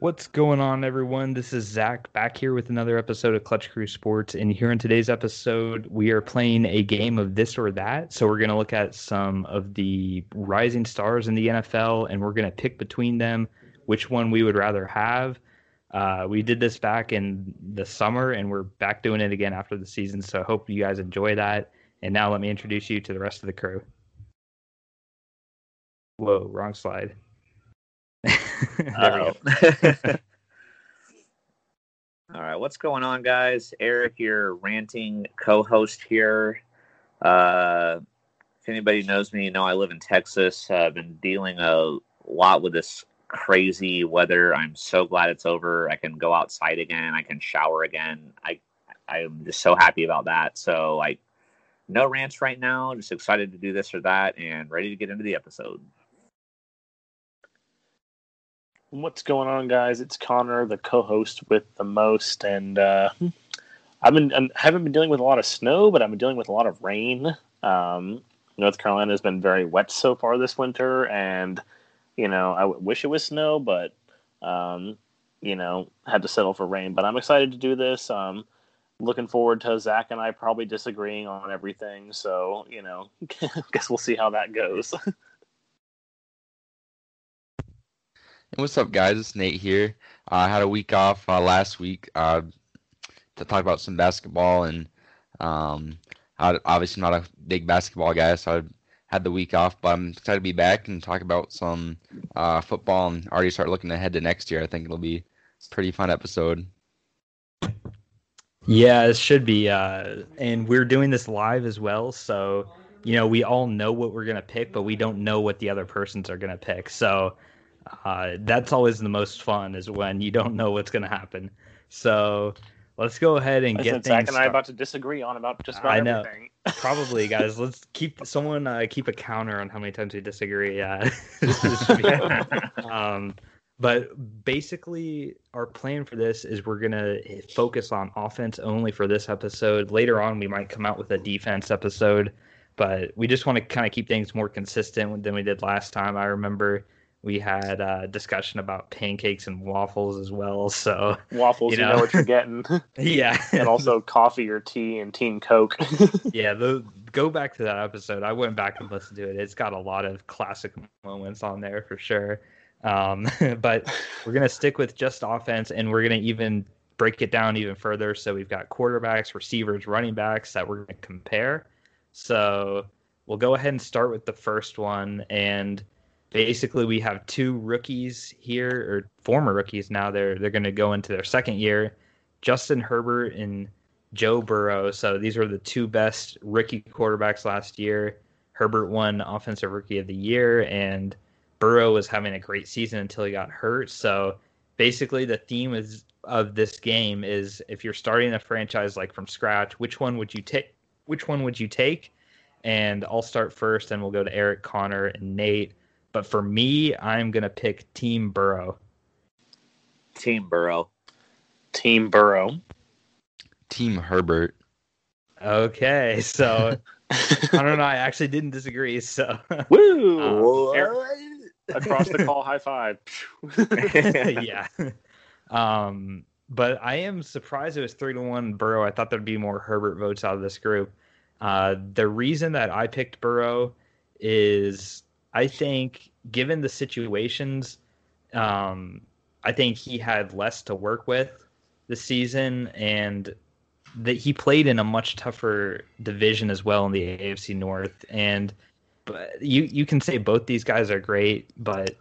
What's going on, everyone? This is Zach back here with another episode of Clutch Crew Sports. And here in today's episode, we are playing a game of this or that. So, we're going to look at some of the rising stars in the NFL and we're going to pick between them which one we would rather have. Uh, we did this back in the summer and we're back doing it again after the season. So, I hope you guys enjoy that. And now, let me introduce you to the rest of the crew. Whoa, wrong slide. there All right, what's going on, guys? Eric, your ranting co-host here. Uh, if anybody knows me, you know I live in Texas. Uh, I've been dealing a lot with this crazy weather. I'm so glad it's over. I can go outside again. I can shower again. I I'm just so happy about that. So like, no rants right now. Just excited to do this or that, and ready to get into the episode. What's going on, guys? It's Connor, the co-host with the most, and uh, I've been I haven't been dealing with a lot of snow, but I've been dealing with a lot of rain. Um, North Carolina has been very wet so far this winter, and you know I w- wish it was snow, but um, you know had to settle for rain. But I'm excited to do this. Um, looking forward to Zach and I probably disagreeing on everything. So you know, I guess we'll see how that goes. what's up, guys? It's Nate here. Uh, I had a week off uh, last week uh, to talk about some basketball, and um, I obviously not a big basketball guy, so I had the week off. But I'm excited to be back and talk about some uh, football and already start looking ahead to next year. I think it'll be a pretty fun episode. Yeah, it should be. Uh, and we're doing this live as well, so you know we all know what we're gonna pick, but we don't know what the other persons are gonna pick. So uh, that's always the most fun is when you don't know what's going to happen. So let's go ahead and I get things. Zach and I about to disagree on about just about I know. everything. Probably, guys. Let's keep someone uh, keep a counter on how many times we disagree. Yeah. um, but basically, our plan for this is we're gonna focus on offense only for this episode. Later on, we might come out with a defense episode, but we just want to kind of keep things more consistent than we did last time. I remember we had a discussion about pancakes and waffles as well. So waffles, you know, you know what you're getting. yeah, and also coffee or tea and Team Coke. yeah, the, go back to that episode. I went back and listened to it. It's got a lot of classic moments on there for sure. Um, but we're gonna stick with just offense, and we're gonna even break it down even further. So we've got quarterbacks, receivers, running backs that we're gonna compare. So we'll go ahead and start with the first one and basically we have two rookies here or former rookies now they're they're going to go into their second year. Justin herbert and joe burrow. So these were the two best rookie quarterbacks last year. Herbert won offensive rookie of the year and burrow was having a great season until he got hurt. So basically the theme is of this game is if you're starting a franchise like from scratch which one would you take which one would you take? And i'll start first and we'll go to eric connor and nate but for me, I'm gonna pick Team Burrow. Team Burrow. Team Burrow. Team Herbert. Okay, so Connor and I actually didn't disagree. So woo! Um, across the call, high five. yeah. Um, but I am surprised it was three to one Burrow. I thought there'd be more Herbert votes out of this group. Uh, the reason that I picked Burrow is I think, given the situations, um, I think he had less to work with this season, and that he played in a much tougher division as well in the AFC North. And but you you can say both these guys are great, but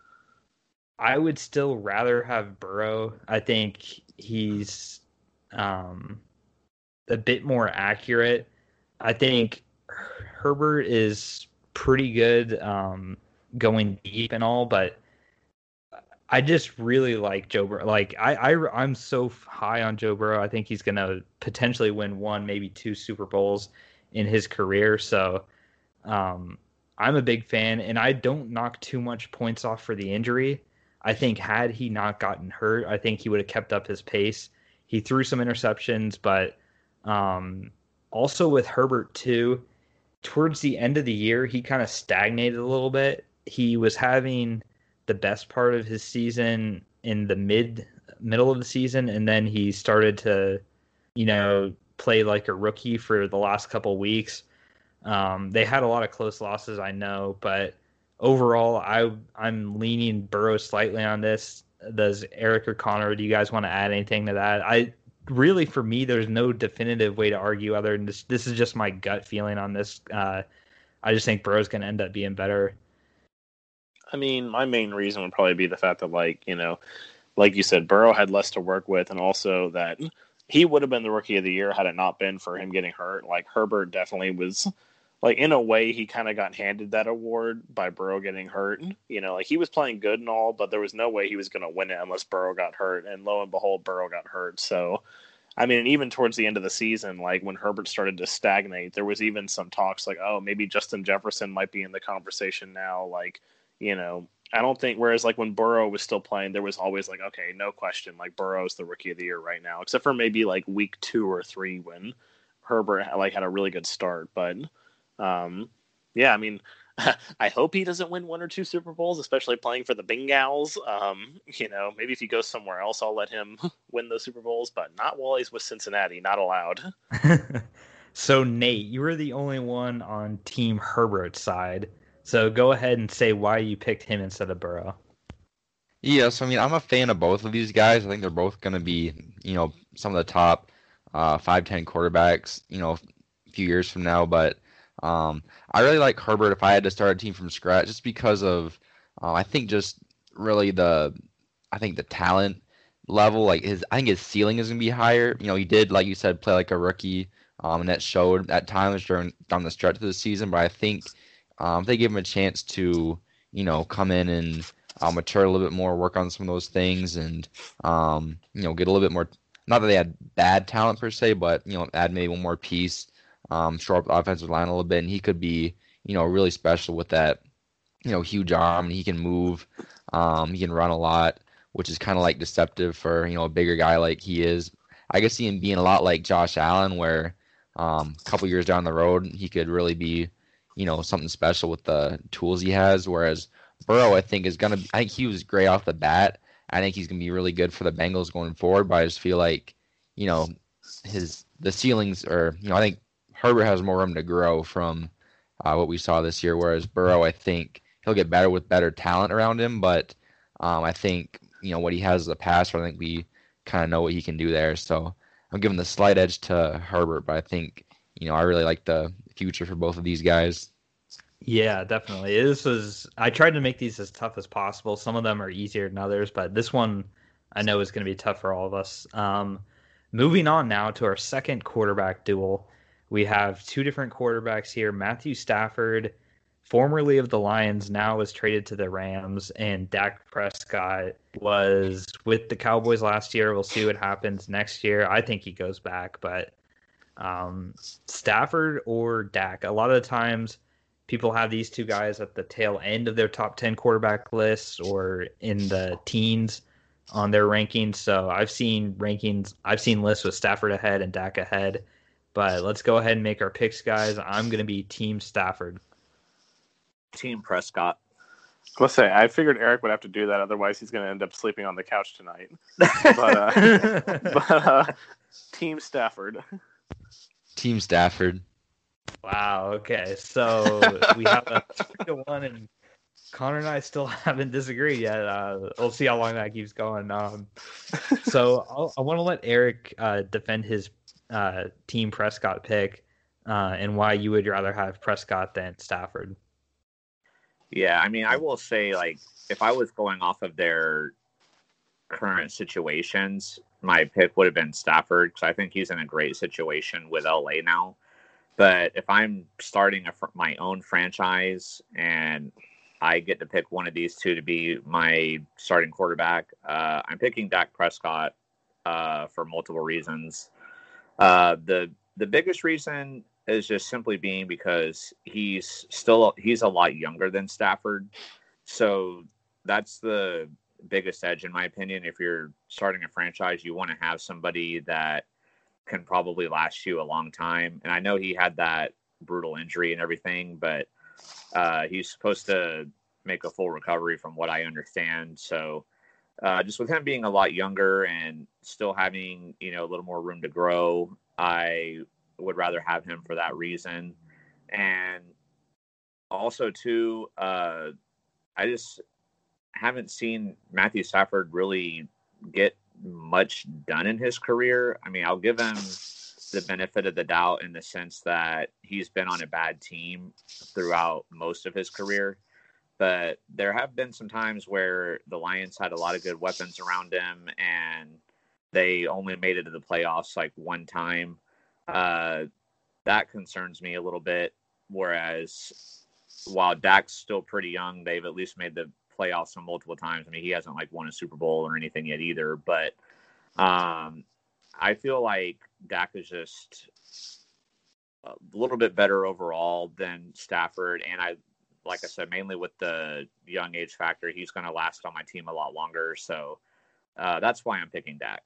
I would still rather have Burrow. I think he's um, a bit more accurate. I think Herbert is pretty good um, going deep and all, but I just really like Joe Burrow. Like I, I I'm so high on Joe Burrow. I think he's gonna potentially win one, maybe two Super Bowls in his career. So um, I'm a big fan, and I don't knock too much points off for the injury. I think had he not gotten hurt, I think he would have kept up his pace. He threw some interceptions, but um, also with Herbert too towards the end of the year, he kind of stagnated a little bit. He was having the best part of his season in the mid middle of the season, and then he started to, you know, play like a rookie for the last couple weeks. Um, they had a lot of close losses, I know, but overall, I I'm leaning Burrow slightly on this. Does Eric or Connor? Do you guys want to add anything to that? I really, for me, there's no definitive way to argue other than this. This is just my gut feeling on this. Uh, I just think Burrow's going to end up being better. I mean, my main reason would probably be the fact that, like, you know, like you said, Burrow had less to work with, and also that he would have been the rookie of the year had it not been for him getting hurt. Like Herbert definitely was like in a way he kind of got handed that award by Burrow getting hurt. You know, like he was playing good and all, but there was no way he was going to win it unless Burrow got hurt. And lo and behold, Burrow got hurt. So, I mean, even towards the end of the season, like when Herbert started to stagnate, there was even some talks like, oh, maybe Justin Jefferson might be in the conversation now. Like, you know, I don't think. Whereas like when Burrow was still playing, there was always like, okay, no question, like Burrow's the rookie of the year right now, except for maybe like week two or three when Herbert like had a really good start. But um, yeah, I mean, I hope he doesn't win one or two Super Bowls, especially playing for the Bengals. Um, you know, maybe if he goes somewhere else, I'll let him win those Super Bowls, but not while he's with Cincinnati. Not allowed. so Nate, you were the only one on Team Herbert's side. So go ahead and say why you picked him instead of Burrow. Yes, I mean I'm a fan of both of these guys. I think they're both going to be, you know, some of the top uh, five ten quarterbacks, you know, a few years from now. But um, I really like Herbert if I had to start a team from scratch, just because of uh, I think just really the I think the talent level, like his I think his ceiling is to be higher. You know, he did like you said play like a rookie, um, and that showed at times during down the stretch of the season. But I think um, if they give him a chance to, you know, come in and uh, mature a little bit more, work on some of those things, and um, you know, get a little bit more. Not that they had bad talent per se, but you know, add maybe one more piece, um, shore up the offensive line a little bit, and he could be, you know, really special with that, you know, huge arm. He can move, um, he can run a lot, which is kind of like deceptive for you know a bigger guy like he is. I could see him being a lot like Josh Allen, where um, a couple years down the road he could really be you know something special with the tools he has. Whereas Burrow, I think is gonna. I think he was great off the bat. I think he's gonna be really good for the Bengals going forward. But I just feel like you know his the ceilings are. You know, I think Herbert has more room to grow from uh, what we saw this year. Whereas Burrow, I think he'll get better with better talent around him. But um, I think you know what he has as a passer. I think we kind of know what he can do there. So I'm giving the slight edge to Herbert, but I think you know I really like the future for both of these guys. Yeah, definitely. This was I tried to make these as tough as possible. Some of them are easier than others, but this one I know is going to be tough for all of us. Um, moving on now to our second quarterback duel. We have two different quarterbacks here. Matthew Stafford, formerly of the Lions, now was traded to the Rams, and Dak Prescott was with the Cowboys last year. We'll see what happens next year. I think he goes back, but um, Stafford or Dak. A lot of the times, people have these two guys at the tail end of their top 10 quarterback lists or in the teens on their rankings. So I've seen rankings, I've seen lists with Stafford ahead and Dak ahead. But let's go ahead and make our picks, guys. I'm going to be Team Stafford. Team Prescott. Let's say I figured Eric would have to do that, otherwise he's going to end up sleeping on the couch tonight. but, uh, but uh, Team Stafford. Team Stafford. Wow. Okay. So we have a three to one, and Connor and I still haven't disagreed yet. Uh, we'll see how long that keeps going. Um, so I'll, i want to let Eric uh, defend his uh, team Prescott pick uh, and why you would rather have Prescott than Stafford. Yeah, I mean, I will say, like, if I was going off of their current situations, my pick would have been Stafford because I think he's in a great situation with LA now. But if I'm starting a, my own franchise and I get to pick one of these two to be my starting quarterback, uh, I'm picking Dak Prescott uh, for multiple reasons. Uh, the the biggest reason is just simply being because he's still he's a lot younger than Stafford, so that's the biggest edge in my opinion. If you're starting a franchise, you want to have somebody that can probably last you a long time. And I know he had that brutal injury and everything, but uh, he's supposed to make a full recovery from what I understand. So uh, just with him being a lot younger and still having you know a little more room to grow, I would rather have him for that reason. And also too, uh, I just haven't seen Matthew Stafford really get much done in his career. I mean, I'll give him the benefit of the doubt in the sense that he's been on a bad team throughout most of his career. But there have been some times where the Lions had a lot of good weapons around him and they only made it to the playoffs like one time. Uh, that concerns me a little bit. Whereas while Dak's still pretty young, they've at least made the playoffs multiple times. I mean, he hasn't like won a Super Bowl or anything yet either, but um, I feel like Dak is just a little bit better overall than Stafford, and I, like I said, mainly with the young age factor, he's going to last on my team a lot longer. So uh, that's why I'm picking Dak.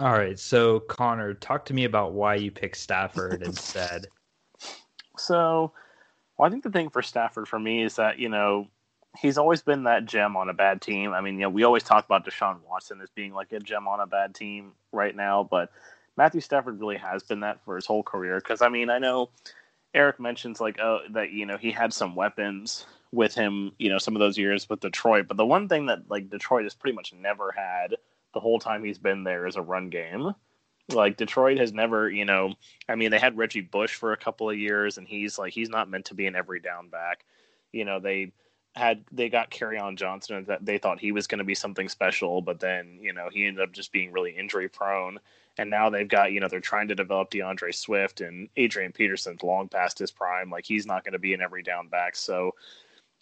All right, so Connor, talk to me about why you picked Stafford instead. So, well, I think the thing for Stafford for me is that you know he's always been that gem on a bad team. I mean, you know, we always talk about Deshaun Watson as being like a gem on a bad team right now, but Matthew Stafford really has been that for his whole career. Because I mean, I know Eric mentions like oh that you know he had some weapons with him, you know, some of those years with Detroit, but the one thing that like Detroit has pretty much never had the whole time he's been there is a run game. Like Detroit has never, you know, I mean, they had Reggie Bush for a couple of years, and he's like he's not meant to be an every down back. You know, they had they got Kerryon Johnson and that they thought he was going to be something special, but then you know he ended up just being really injury prone. And now they've got you know they're trying to develop D'Andre Swift and Adrian Peterson's long past his prime. Like he's not going to be an every down back. So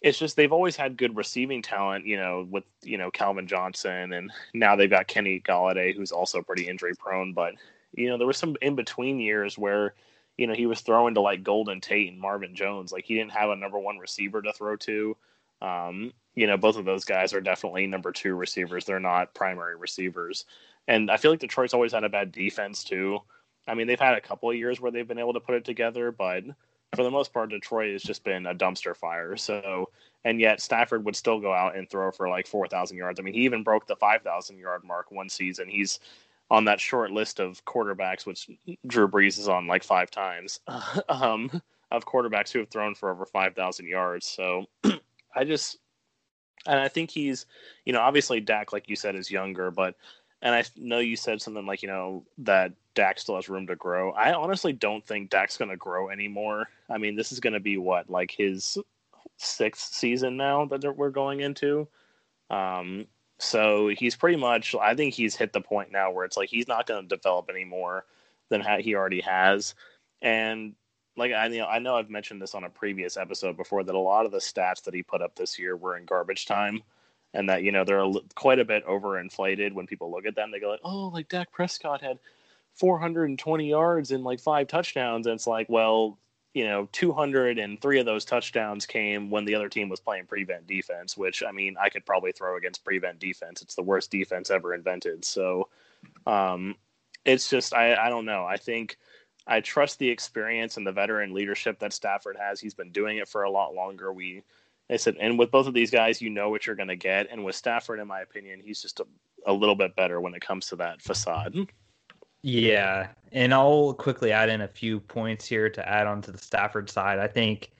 it's just they've always had good receiving talent, you know, with you know Calvin Johnson, and now they've got Kenny Golladay, who's also pretty injury prone. But you know there was some in between years where you know he was throwing to like Golden Tate and Marvin Jones, like he didn't have a number one receiver to throw to. Um, you know, both of those guys are definitely number two receivers. They're not primary receivers. And I feel like Detroit's always had a bad defense too. I mean, they've had a couple of years where they've been able to put it together, but for the most part, Detroit has just been a dumpster fire. So, and yet Stafford would still go out and throw for like 4,000 yards. I mean, he even broke the 5,000 yard mark one season. He's on that short list of quarterbacks, which Drew Brees is on like five times, um, of quarterbacks who have thrown for over 5,000 yards. So I just, and I think he's, you know, obviously Dak, like you said, is younger, but, and I know you said something like, you know, that Dak still has room to grow. I honestly don't think Dak's going to grow anymore. I mean, this is going to be what, like his sixth season now that we're going into. Um, so he's pretty much, I think he's hit the point now where it's like he's not going to develop anymore than he already has. And like I you know I know I've mentioned this on a previous episode before that a lot of the stats that he put up this year were in garbage time, and that you know they're quite a bit overinflated when people look at them. They go like, oh, like Dak Prescott had 420 yards and like five touchdowns, and it's like, well, you know, 203 of those touchdowns came when the other team was playing prevent defense, which I mean I could probably throw against prevent defense. It's the worst defense ever invented. So, um, it's just I I don't know. I think I trust the experience and the veteran leadership that Stafford has. He's been doing it for a lot longer. We, I said, and with both of these guys, you know what you're going to get. And with Stafford, in my opinion, he's just a, a little bit better when it comes to that facade. Yeah, and I'll quickly add in a few points here to add on to the Stafford side. I think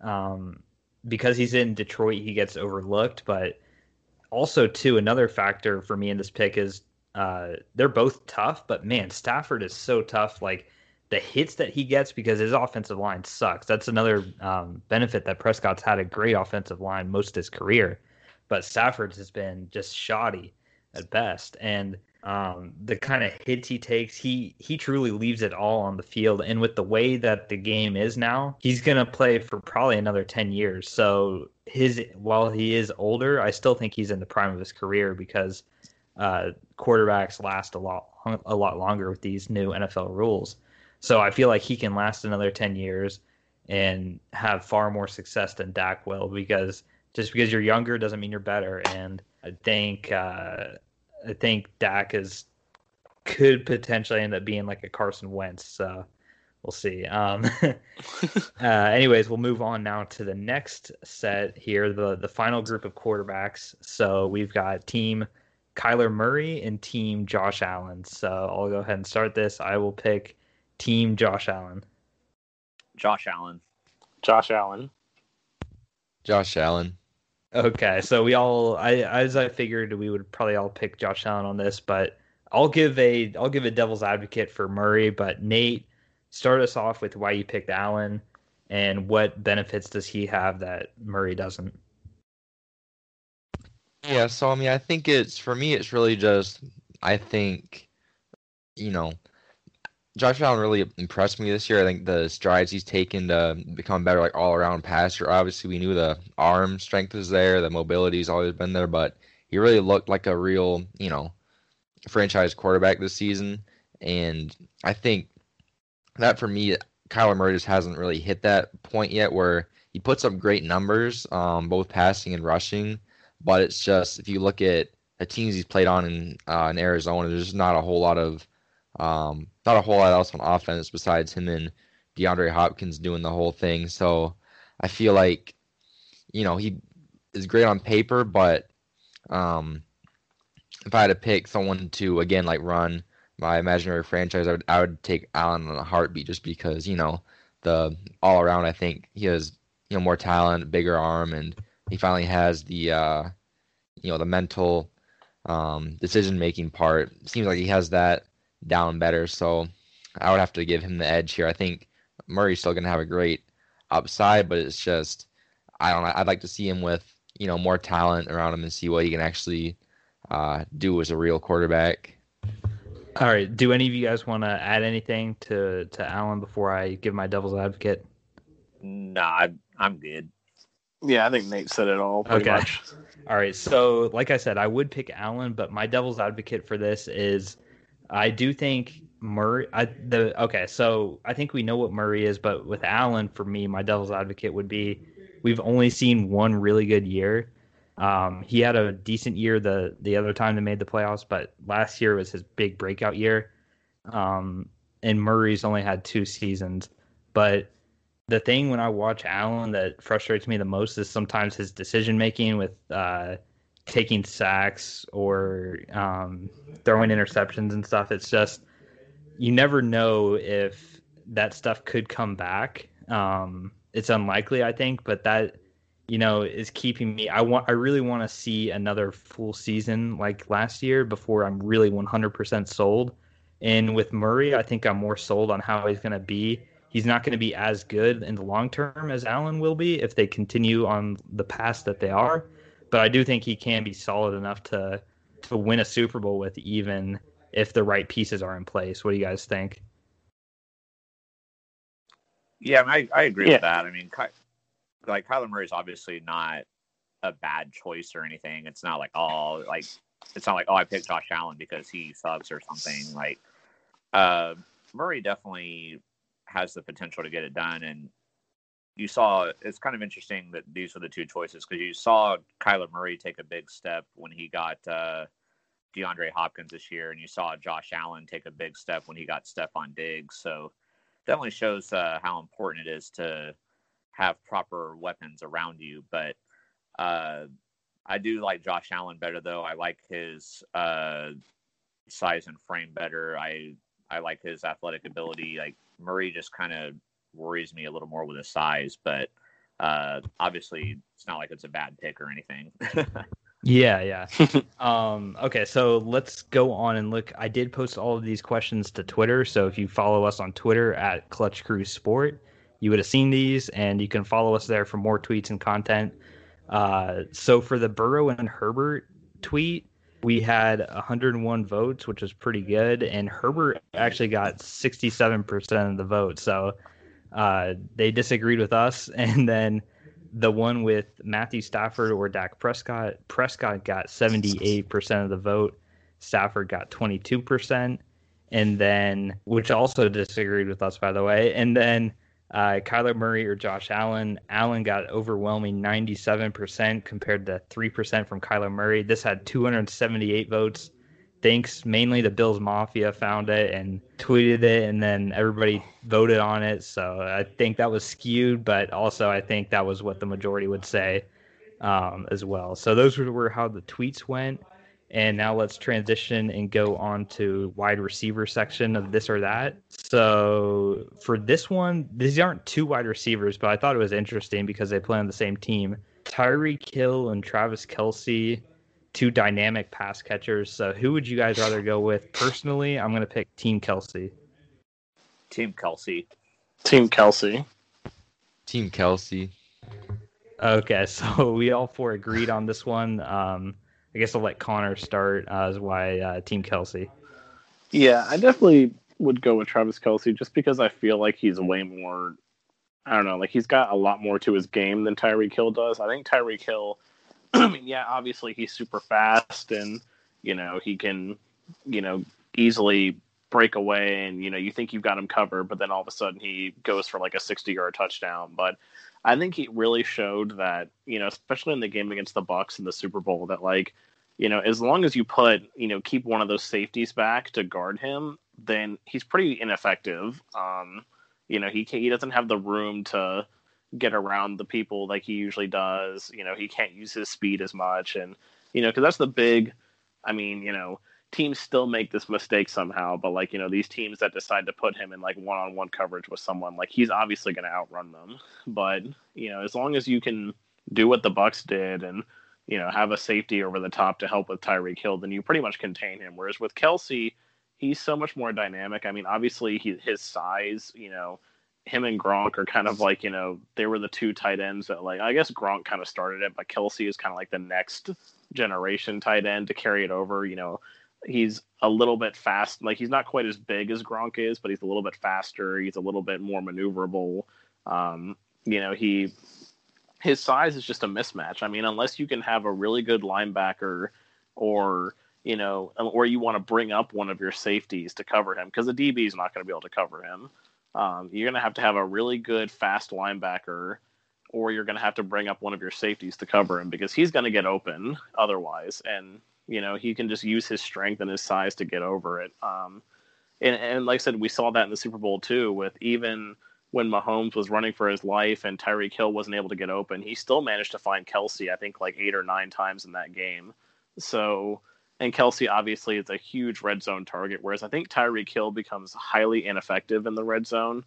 um, because he's in Detroit, he gets overlooked, but also too another factor for me in this pick is uh, they're both tough, but man, Stafford is so tough. Like the hits that he gets because his offensive line sucks. That's another um, benefit that Prescott's had a great offensive line most of his career, but Stafford's has been just shoddy at best. And um, the kind of hits he takes, he he truly leaves it all on the field. And with the way that the game is now, he's gonna play for probably another ten years. So his while he is older, I still think he's in the prime of his career because uh, quarterbacks last a lot a lot longer with these new NFL rules. So I feel like he can last another 10 years and have far more success than Dak will because just because you're younger doesn't mean you're better. And I think uh, I think Dak is could potentially end up being like a Carson Wentz uh, we'll see. Um, uh, anyways, we'll move on now to the next set here, the the final group of quarterbacks. So we've got team Kyler Murray and team Josh Allen. So I'll go ahead and start this. I will pick team Josh Allen. Josh Allen. Josh Allen. Josh Allen. Okay, so we all, I as I figured, we would probably all pick Josh Allen on this, but I'll give a I'll give a devil's advocate for Murray. But Nate, start us off with why you picked Allen and what benefits does he have that Murray doesn't. Yeah, so I mean, I think it's for me, it's really just I think, you know, Josh Allen really impressed me this year. I think the strides he's taken to become better, like all around passer. Obviously, we knew the arm strength was there, the mobility's always been there, but he really looked like a real, you know, franchise quarterback this season. And I think that for me, Kyler Murray just hasn't really hit that point yet where he puts up great numbers, um, both passing and rushing. But it's just if you look at the teams he's played on in uh, in Arizona, there's not a whole lot of um, not a whole lot else on offense besides him and DeAndre Hopkins doing the whole thing. So I feel like, you know, he is great on paper, but um, if I had to pick someone to again like run my imaginary franchise, I would I would take Allen on a heartbeat just because you know the all around. I think he has you know more talent, bigger arm, and he finally has the uh, you know the mental um, decision making part. Seems like he has that down better. So I would have to give him the edge here. I think Murray's still going to have a great upside, but it's just I don't know. I'd like to see him with you know more talent around him and see what he can actually uh, do as a real quarterback. All right. Do any of you guys want to add anything to to Allen before I give my devil's advocate? Nah, I'm good. Yeah, I think Nate said it all pretty Okay. much. All right. So, like I said, I would pick Allen, but my devil's advocate for this is I do think Murray. I the okay. So I think we know what Murray is, but with Allen, for me, my devil's advocate would be we've only seen one really good year. Um, he had a decent year the the other time they made the playoffs, but last year was his big breakout year. Um, and Murray's only had two seasons, but the thing when I watch Allen that frustrates me the most is sometimes his decision making with uh, taking sacks or um, throwing interceptions and stuff. It's just you never know if that stuff could come back. Um, it's unlikely, I think, but that you know is keeping me. I want. I really want to see another full season like last year before I'm really 100% sold. And with Murray, I think I'm more sold on how he's going to be he's not going to be as good in the long term as Allen will be if they continue on the path that they are. But I do think he can be solid enough to to win a Super Bowl with even if the right pieces are in place. What do you guys think? Yeah, I, mean, I, I agree Yeah. with that. I mean, Ky- like Kyler Murray is obviously not a bad choice or anything. It's not like oh, like it's not like oh, I picked Josh Allen because he sucks or something. Like uh, Murray definitely has the potential to get it done, and you saw it's kind of interesting that these were the two choices because you saw Kyler Murray take a big step when he got uh, DeAndre Hopkins this year, and you saw Josh Allen take a big step when he got Stefon Diggs. So definitely shows uh, how important it is to have proper weapons around you. But uh, I do like Josh Allen better, though. I like his uh, size and frame better. I I like his athletic ability. Like Murray just kind of worries me a little more with his size, but uh, obviously it's not like it's a bad pick or anything. Yeah, yeah. um, okay, so let's go on and look. I did post all of these questions to Twitter, so if you follow us on Twitter at Clutch Crew Sport, you would have seen these, and you can follow us there for more tweets and content. Uh, so for the Burrow and Herbert tweet, we had 101 votes, which was pretty good, and Herbert actually got 67% of the vote. So uh, they disagreed with us, and then the one with Matthew Stafford or Dak Prescott, Prescott got 78% of the vote. Stafford got 22%. And then, which also disagreed with us, by the way. And then uh, Kyler Murray or Josh Allen. Allen got overwhelming 97% compared to 3% from Kyler Murray. This had 278 votes. Thanks mainly the Bills Mafia found it and tweeted it, and then everybody voted on it. So I think that was skewed, but also I think that was what the majority would say um, as well. So those were how the tweets went. And now let's transition and go on to wide receiver section of this or that. So for this one, these aren't two wide receivers, but I thought it was interesting because they play on the same team. Tyreek Hill and Travis Kelce two dynamic pass catchers. So who would you guys rather go with? Personally, I'm going to pick Team Kelce. Team Kelce. Team Kelce. Team Kelce. Okay, so we all four agreed on this one. Um, I guess I'll let Connor start uh, as why uh, Team Kelce. Yeah, I definitely would go with Travis Kelce just because I feel like he's way more. I don't know, like he's got a lot more to his game than Tyreek Hill does. I think Tyreek Hill I mean, yeah, obviously he's super fast and you know he can you know easily break away and you know you think you've got him covered, but then all of a sudden he goes for like a 60 yard touchdown. But I think he really showed that you know, especially in the game against the Bucs in the Super Bowl, that like you know as long as you put you know keep one of those safeties back to guard him, then he's pretty ineffective. Um, you know he he doesn't have the room to get around the people like he usually does. You know, he can't use his speed as much, and you know, because that's the big. I mean, you know, teams still make this mistake somehow, but like you know, these teams that decide to put him in like one-on-one coverage with someone, like he's obviously going to outrun them. But you know, as long as you can do what the Bucs did and you know have a safety over the top to help with Tyreek Hill, then you pretty much contain him. Whereas with Kelce. he's so much more dynamic. I mean, obviously he, his size, you know him and Gronk are kind of like you know they were the two tight ends that like I guess Gronk kind of started it, but Kelce is kind of like the next generation tight end to carry it over. You know, he's a little bit fast, like he's not quite as big as Gronk is, but he's a little bit faster. He's a little bit more maneuverable. Um, you know, he his size is just a mismatch. I mean, unless you can have a really good linebacker or you know, or you want to bring up one of your safeties to cover him because the DB is not going to be able to cover him. Um, you're going to have to have a really good fast linebacker, or you're going to have to bring up one of your safeties to cover him because he's going to get open otherwise. And, you know, he can just use his strength and his size to get over it. Um, and, and like I said, we saw that in the Super Bowl too, with even when Mahomes was running for his life and Tyreek Hill wasn't able to get open, he still managed to find Kelce, I think, like eight or nine times in that game. So, and Kelce obviously is a huge red zone target, whereas I think Tyreek Hill becomes highly ineffective in the red zone.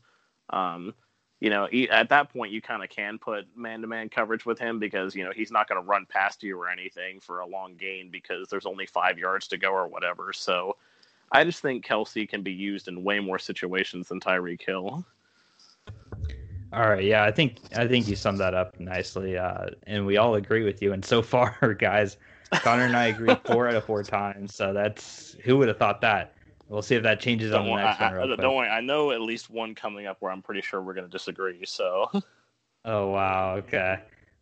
Um, you know, at that point, you kind of can put man to man coverage with him because, you know, he's not going to run past you or anything for a long gain because there's only five yards to go or whatever. So I just think Kelce can be used in way more situations than Tyreek Hill. All right, yeah, I think I think you summed that up nicely, uh, and we all agree with you. And so far, guys, Connor and I agree four out of four times. So that's who would have thought that. We'll see if that changes don't on the next I, one. I, don't worry, I know at least one coming up where I'm pretty sure we're going to disagree. So. Oh wow! Okay.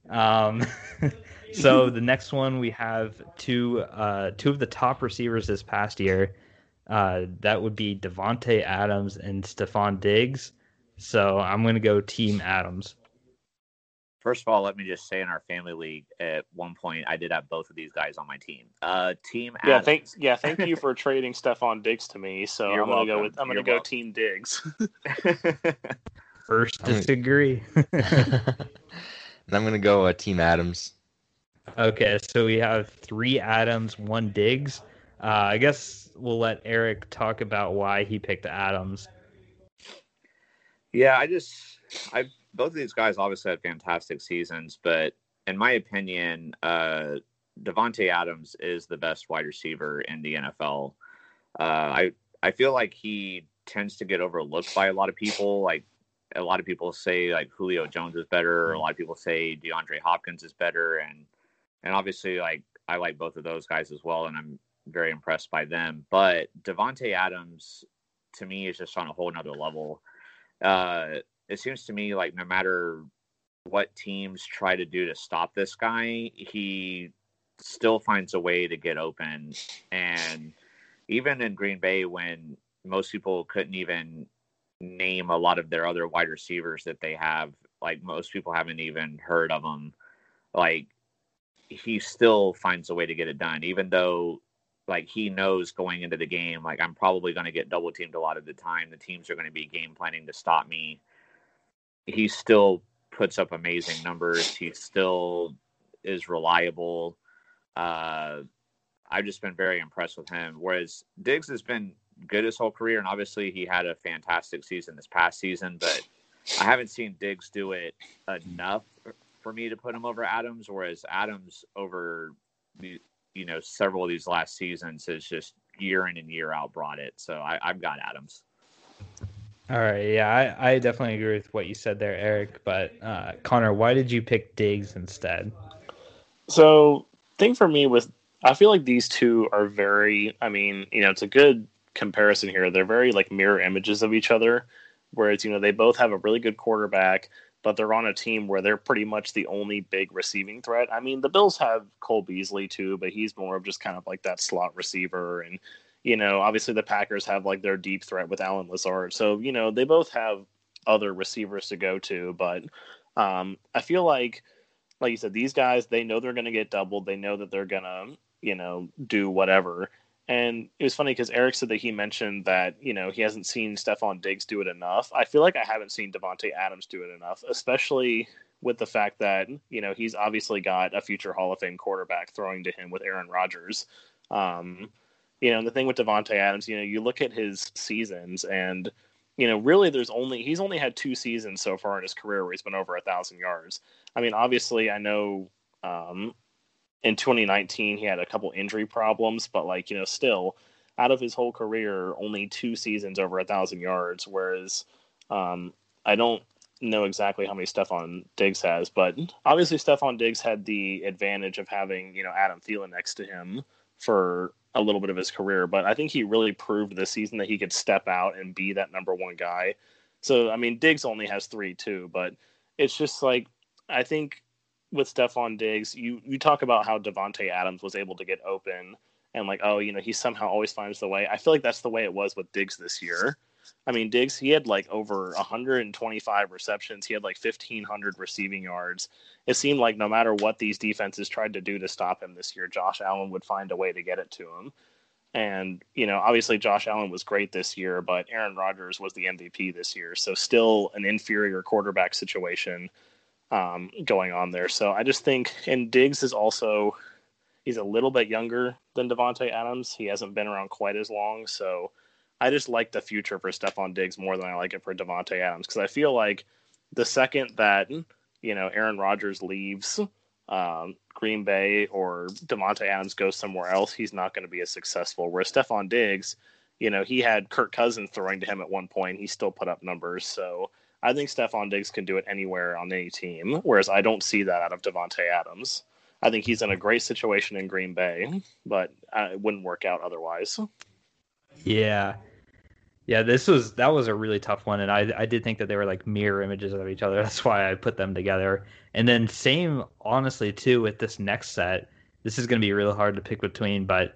Um, so the next one we have two uh, two of the top receivers this past year. Uh, that would be Davante Adams and Stefon Diggs. So I'm going to go Team Adams. First of all, let me just say in our family league at one point I did have both of these guys on my team. Uh, team Yeah, Adams. thanks. Yeah, thank you for trading Stefon Diggs to me. So You're I'm gonna go with I'm gonna go welcome. Team Diggs. First disagree. and I'm gonna go uh, Team Adams. Okay, so we have three Adams, one Diggs. Uh, I guess we'll let Eric talk about why he picked Adams. Yeah, I just I both of these guys obviously had fantastic seasons, but in my opinion, uh, Davante Adams is the best wide receiver in the NFL. Uh, I I feel like he tends to get overlooked by a lot of people. Like a lot of people say, like Julio Jones is better. Or a lot of people say DeAndre Hopkins is better, and and obviously, like I like both of those guys as well, and I'm very impressed by them. But Davante Adams, to me, is just on a whole nother level. Uh, it seems to me like no matter what teams try to do to stop this guy, he still finds a way to get open. And even in Green Bay, when most people couldn't even name a lot of their other wide receivers that they have, like most people haven't even heard of them, like he still finds a way to get it done, even though like he knows going into the game, like I'm probably going to get double teamed a lot of the time. The teams are going to be game planning to stop me. He still puts up amazing numbers. He still is reliable. Uh, I've just been very impressed with him. Whereas Diggs has been good his whole career, and obviously he had a fantastic season this past season, but I haven't seen Diggs do it enough for me to put him over Adams. Whereas Adams over you know several of these last seasons has just year in and year out brought it. So I, I've got Adams. All right, yeah, I, I definitely agree with what you said there, Eric. But uh, Connor, why did you pick Diggs instead? So, thing for me with I feel like these two are very. I mean, you know, it's a good comparison here. They're very like mirror images of each other. Whereas, you know, they both have a really good quarterback, but they're on a team where they're pretty much the only big receiving threat. I mean, the Bills have Cole Beasley too, but he's more of just kind of like that slot receiver. And, you know, obviously the Packers have like their deep threat with Allen Lazard. So, you know, they both have other receivers to go to. But um, I feel like, like you said, these guys, they know they're going to get doubled. They know that they're going to, you know, do whatever. And it was funny because Eric said that he mentioned that, you know, he hasn't seen Stefon Diggs do it enough. I feel like I haven't seen Davante Adams do it enough, especially with the fact that, you know, he's obviously got a future Hall of Fame quarterback throwing to him with Aaron Rodgers. Um, you know, and the thing with Davante Adams, you know, you look at his seasons and, you know, really there's only he's only had two seasons so far in his career where he's been over a thousand yards. I mean, obviously I know um, in 2019 he had a couple injury problems, but like you know, still out of his whole career, only two seasons over a thousand yards. Whereas um, I don't know exactly how many Stefon Diggs has, but obviously Stefon Diggs had the advantage of having you know Adam Thielen next to him for a little bit of his career. But I think he really proved this season that he could step out and be that number one guy. So I mean, Diggs only has three too, but it's just like I think with Stefon Diggs, you you talk about how Davante Adams was able to get open and like, oh, you know, he somehow always finds the way. I feel like that's the way it was with Diggs this year. I mean, Diggs, he had like over 125 receptions. He had like 1,500 receiving yards. It seemed like no matter what these defenses tried to do to stop him this year, Josh Allen would find a way to get it to him. And, you know, obviously Josh Allen was great this year, but Aaron Rodgers was the MVP this year. So still an inferior quarterback situation um, going on there. So I just think, and Diggs is also he's a little bit younger than Davante Adams. He hasn't been around quite as long, so I just like the future for Stefon Diggs more than I like it for Davante Adams because I feel like the second that you know Aaron Rodgers leaves um, Green Bay or Davante Adams goes somewhere else, he's not going to be as successful. Whereas Stefon Diggs, you know, he had Kirk Cousins throwing to him at one point, he still put up numbers. So I think Stefon Diggs can do it anywhere on any team, whereas I don't see that out of Davante Adams. I think he's in a great situation in Green Bay, but uh, it wouldn't work out otherwise. Yeah, yeah. This was that was a really tough one, and I I did think that they were like mirror images of each other. That's why I put them together. And then same, honestly, too with this next set. This is going to be really hard to pick between, but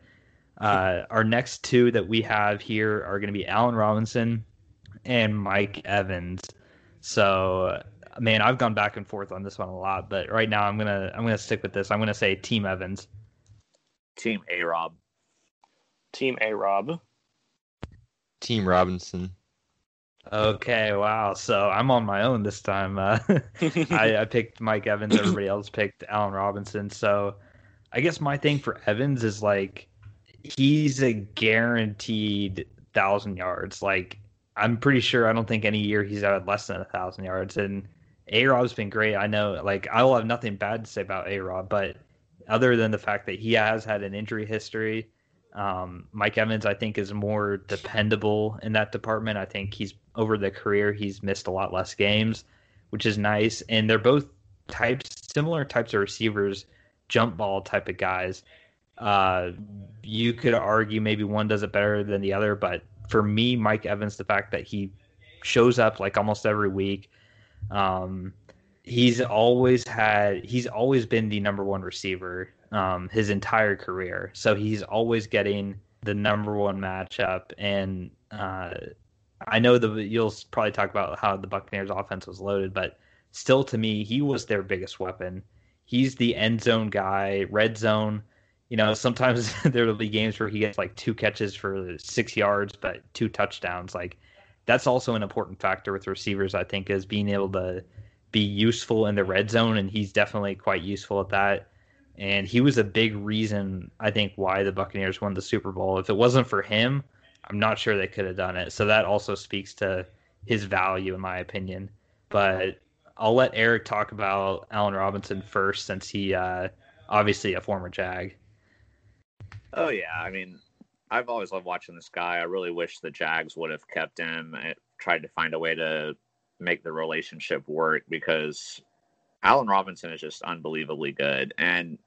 uh, our next two that we have here are going to be Allen Robinson and Mike Evans. So, man, I've gone back and forth on this one a lot, but right now I'm gonna I'm gonna stick with this. I'm gonna say Team Evans. Team A Rob. Team A Rob. Team Robinson. Okay, wow. So I'm on my own this time. Uh, I, I picked Mike Evans. Everybody else picked Allen Robinson. So I guess my thing for Evans is like he's a guaranteed thousand yards. Like I'm pretty sure I don't think any year he's had less than a thousand yards. And A Rob's been great. I know, like, I will have nothing bad to say about A Rob, but other than the fact that he has had an injury history, um, Mike Evans, I think, is more dependable in that department. I think he's over the career, he's missed a lot less games, which is nice. And they're both types, similar types of receivers, jump ball type of guys. Uh, you could argue maybe one does it better than the other, but for me, Mike Evans, the fact that he shows up like almost every week. Um, he's always had he's always been the number one receiver um, his entire career. So he's always getting the number one matchup. And uh, I know the you'll probably talk about how the Buccaneers offense was loaded, but still to me, he was their biggest weapon. He's the end zone guy, red zone you know, sometimes there'll be games where he gets like two catches for six yards, but two touchdowns. Like that's also an important factor with receivers, I think, is being able to be useful in the red zone, and he's definitely quite useful at that. And he was a big reason, I think, why the Buccaneers won the Super Bowl. If it wasn't for him, I'm not sure they could have done it. So that also speaks to his value, in my opinion. But I'll let Eric talk about Allen Robinson first, since he uh, obviously a former Jag. Oh yeah, I mean, I've always loved watching this guy. I really wish the Jags would have kept him and tried to find a way to make the relationship work because Allen Robinson is just unbelievably good. And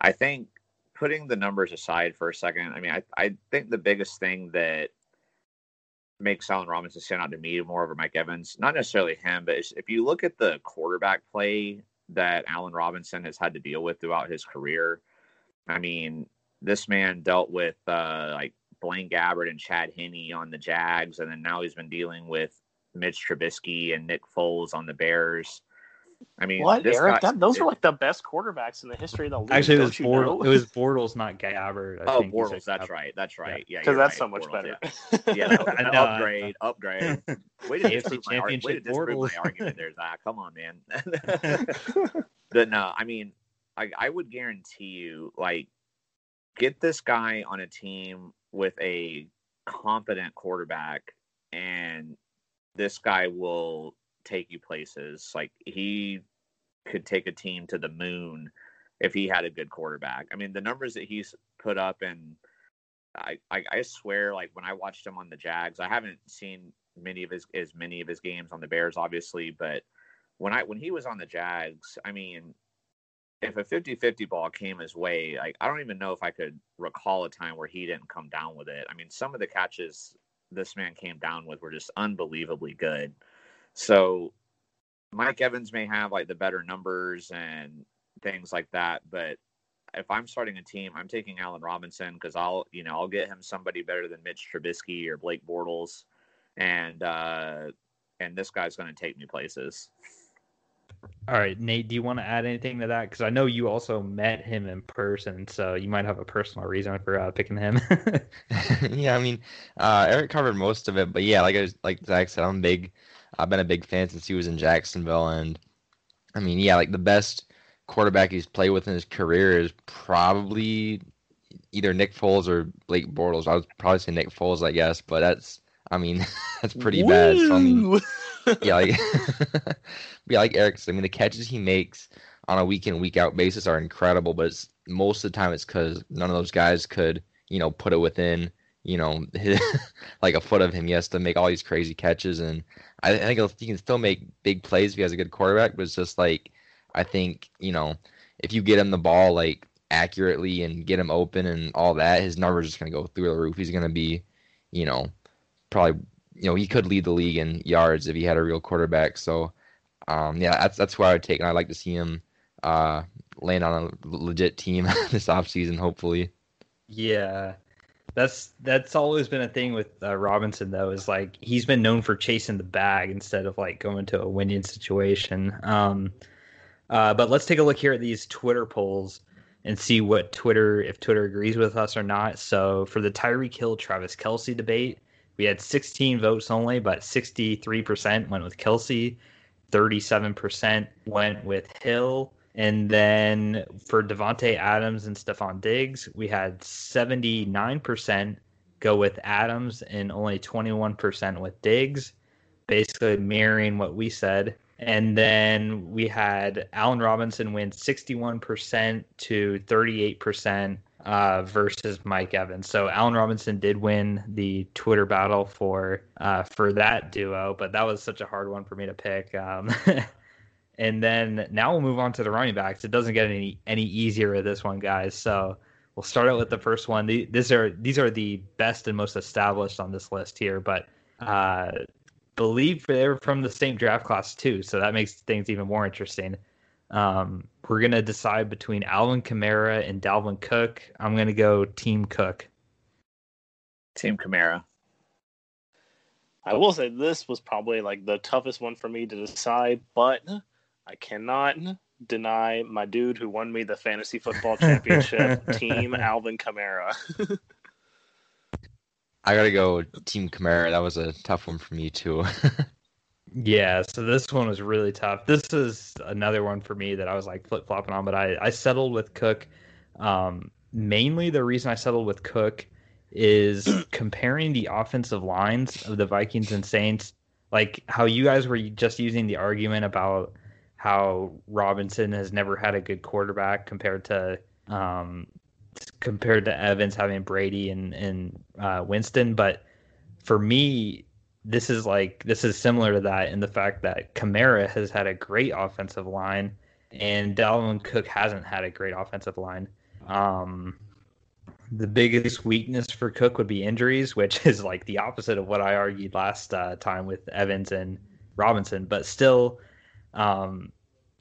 I think putting the numbers aside for a second, I mean, I, I think the biggest thing that makes Allen Robinson stand out to me more over Mike Evans, not necessarily him, but if you look at the quarterback play that Allen Robinson has had to deal with throughout his career, I mean, this man dealt with uh, like Blaine Gabbert and Chad Henne on the Jags, and then now he's been dealing with Mitch Trubisky and Nick Foles on the Bears. I mean, what Eric? Guy, that, those it, are like the best quarterbacks in the history of the league. Actually, it was Bortles. It was Bortles, not Gabbert. I oh, Bortles. That's right. That's right. Yeah, because that's right, so much Bortles, better. Yeah, yeah no, upgrade, upgrade. Way to disprove my, way to disprove my argument there, Zach. Come on, man. but no, I mean, I, I would guarantee you, like, get this guy on a team with a competent quarterback, and this guy will take you places. Like he could take a team to the moon if he had a good quarterback. I mean, the numbers that he's put up, and I, I, I swear, like when I watched him on the Jags, I haven't seen many of his as many of his games on the Bears, obviously, but when I when he was on the Jags, I mean, if a 50-50 ball came his way, like I don't even know if I could recall a time where he didn't come down with it. I mean, some of the catches this man came down with were just unbelievably good. So Mike Evans may have like the better numbers and things like that, but if I'm starting a team, I'm taking Allen Robinson because I'll, you know, I'll get him somebody better than Mitch Trubisky or Blake Bortles, and uh, and this guy's going to take me places. All right, Nate, do you want to add anything to that? Because I know you also met him in person, so you might have a personal reason for uh, picking him. yeah, I mean, uh, Eric covered most of it, but yeah, like I was, like Zach said, I'm big. I've been a big fan since he was in Jacksonville, and I mean, yeah, like the best quarterback he's played with in his career is probably either Nick Foles or Blake Bortles. I would probably say Nick Foles, I guess, but that's, I mean, that's pretty Woo! bad. So I mean, yeah, like, yeah, like Eric said, I mean, the catches he makes on a week in week out basis are incredible, but most of the time it's because none of those guys could, you know, put it within, you know, his, like a foot of him. He has to make all these crazy catches, and I, think he can still make big plays if he has a good quarterback. But it's just like I think, you know, if you get him the ball like accurately and get him open and all that, his numbers are just gonna go through the roof. He's gonna be, you know, probably you know, he could lead the league in yards if he had a real quarterback. So, um, yeah, that's that's where I would take, and I'd like to see him uh, land on a legit team this offseason, hopefully. Yeah, that's that's always been a thing with uh, Robinson though. Is like he's been known for chasing the bag instead of like going to a winning situation. Um, uh, but let's take a look here at these Twitter polls and see what Twitter if Twitter agrees with us or not. So for the Tyreek Hill Travis Kelce debate, we had 16 votes only, but 63% went with Kelce, 37% went with Hill. And then for Davante Adams and Stefon Diggs, we had 79% go with Adams and only 21% with Diggs, basically mirroring what we said. And then we had Allen Robinson win 61% to 38% uh, versus Mike Evans. So Allen Robinson did win the Twitter battle for uh, for that duo, but that was such a hard one for me to pick. Um, and then now we'll move on to the running backs. It doesn't get any any easier with this one, guys. So we'll start out with the first one. The, these are these are the best and most established on this list here, but uh, believe they're from the same draft class too, so that makes things even more interesting. Um, we're gonna decide between Alvin Kamara and Dalvin Cook. I'm gonna go Team Cook. Team Kamara. I will say this was probably like the toughest one for me to decide, but I cannot deny my dude who won me the fantasy football championship, Team Alvin Kamara. I gotta go Team Kamara. That was a tough one for me too. yeah, so this one was really tough. This is another one for me that I was like flip flopping on, but I, I settled with Cook. Um, mainly the reason I settled with Cook is comparing the offensive lines of the Vikings and Saints, like how you guys were just using the argument about how Robinson has never had a good quarterback compared to um, compared to Evans having Brady and and uh, Winston, but for me, this is like this is similar to that in the fact that Kamara has had a great offensive line, and Dalvin Cook hasn't had a great offensive line. Um, the biggest weakness for Cook would be injuries, which is like the opposite of what I argued last uh, time with Evans and Robinson. But still, um,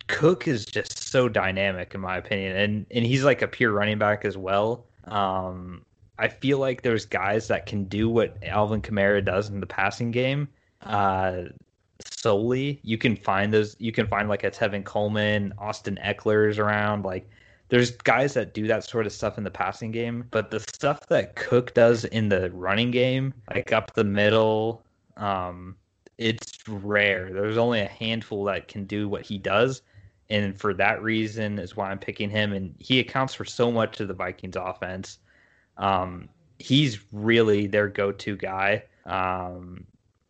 Cook is just so dynamic in my opinion, and and he's like a pure running back as well. Um, I feel like there's guys that can do what Alvin Kamara does in the passing game. Uh, solely, you can find those. You can find like a Tevin Coleman, Austin Ekeler's around. Like, there's guys that do that sort of stuff in the passing game, but the stuff that Cook does in the running game, like up the middle, um, it's rare. There's only a handful that can do what he does and for that reason is why I'm picking him. And he accounts for so much of the Vikings offense. Um, he's really their go-to guy. Um,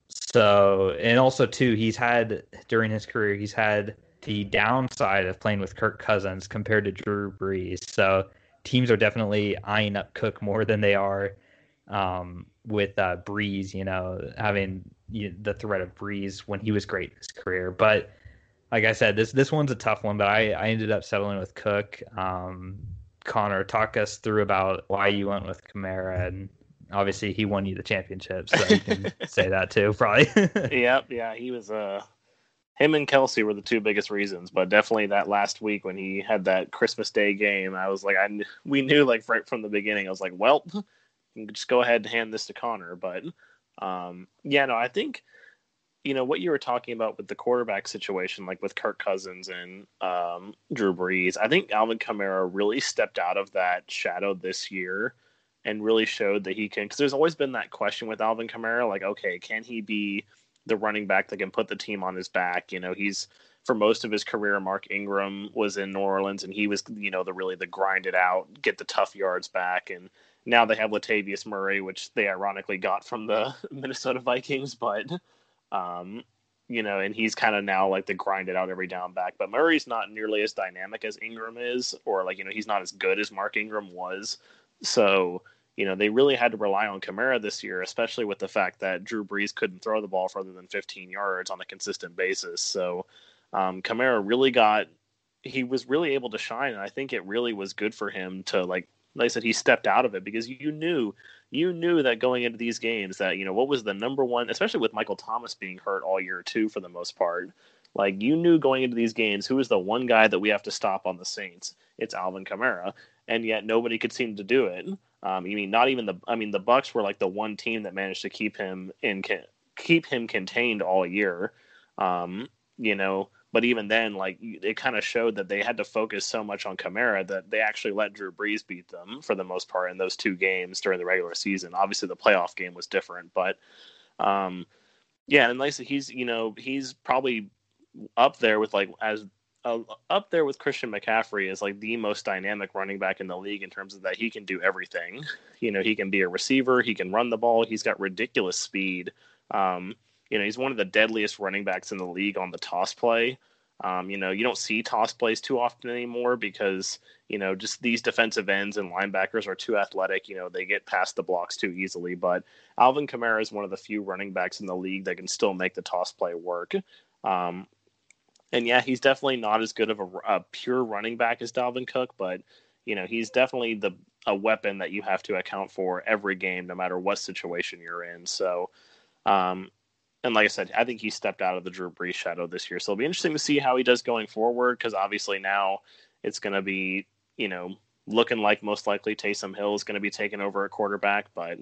so, and also too, he's had during his career, he's had the downside of playing with Kirk Cousins compared to Drew Brees. So, teams are definitely eyeing up Cook more than they are um, with uh, Brees. You know, having you know, the threat of Brees when he was great in his career, but like I said, this this one's a tough one, but I, I ended up settling with Cook. Um, Connor, talk us through about why you went with Kamara, and obviously he won you the championship, so you can say that too, probably. yep, yeah, he was. Uh, him and Kelce were the two biggest reasons, but definitely that last week when he had that Christmas Day game, I was like, I we knew like right from the beginning. I was like, well, just go ahead and hand this to Connor, but um, yeah, no, I think you know what you were talking about with the quarterback situation, like with Kirk Cousins and um, Drew Brees. I think Alvin Kamara really stepped out of that shadow this year and really showed that he can. Because there's always been that question with Alvin Kamara, like, okay, can he be the running back that can put the team on his back? You know, he's for most of his career, Mark Ingram was in New Orleans, and he was, you know, the really the grind it out, get the tough yards back, and now they have Latavius Murray, which they ironically got from the Minnesota Vikings, but um, you know, and he's kind of now like the grind it out every down back. But Murray's not nearly as dynamic as Ingram is, or like, you know, he's not as good as Mark Ingram was. So, you know, they really had to rely on Kamara this year, especially with the fact that Drew Brees couldn't throw the ball further than 15 yards on a consistent basis. So, um, Kamara really got, he was really able to shine. And I think it really was good for him to like like I said, he stepped out of it because you knew you knew that going into these games that you know what was the number one, especially with Michael Thomas being hurt all year too for the most part. Like you knew going into these games who is the one guy that we have to stop on the Saints. It's Alvin Kamara, and yet nobody could seem to do it. Um, you mean not even the? I mean the Bucs were like the one team that managed to keep him in keep him contained all year. Um, you know, but even then, like it kind of showed that they had to focus so much on Kamara that they actually let Drew Brees beat them for the most part in those two games during the regular season. Obviously, the playoff game was different, but um, yeah, and like he's you know he's probably up there with like as uh, up there with Christian McCaffrey as like the most dynamic running back in the league in terms of that he can do everything. You know, he can be a receiver, he can run the ball, he's got ridiculous speed. Um, you know, he's one of the deadliest running backs in the league on the toss play. Um, you know, you don't see toss plays too often anymore because, you know, just these defensive ends and linebackers are too athletic. You know, they get past the blocks too easily. But Alvin Kamara is one of the few running backs in the league that can still make the toss play work. Um, and yeah, he's definitely not as good of a, a, pure running back as Dalvin Cook, but you know, he's definitely the a weapon that you have to account for every game, no matter what situation you're in. So, um, and like I said, I think he stepped out of the Drew Brees shadow this year. So it'll be interesting to see how he does going forward because obviously now it's going to be, you know, looking like most likely Taysom Hill is going to be taking over a quarterback. But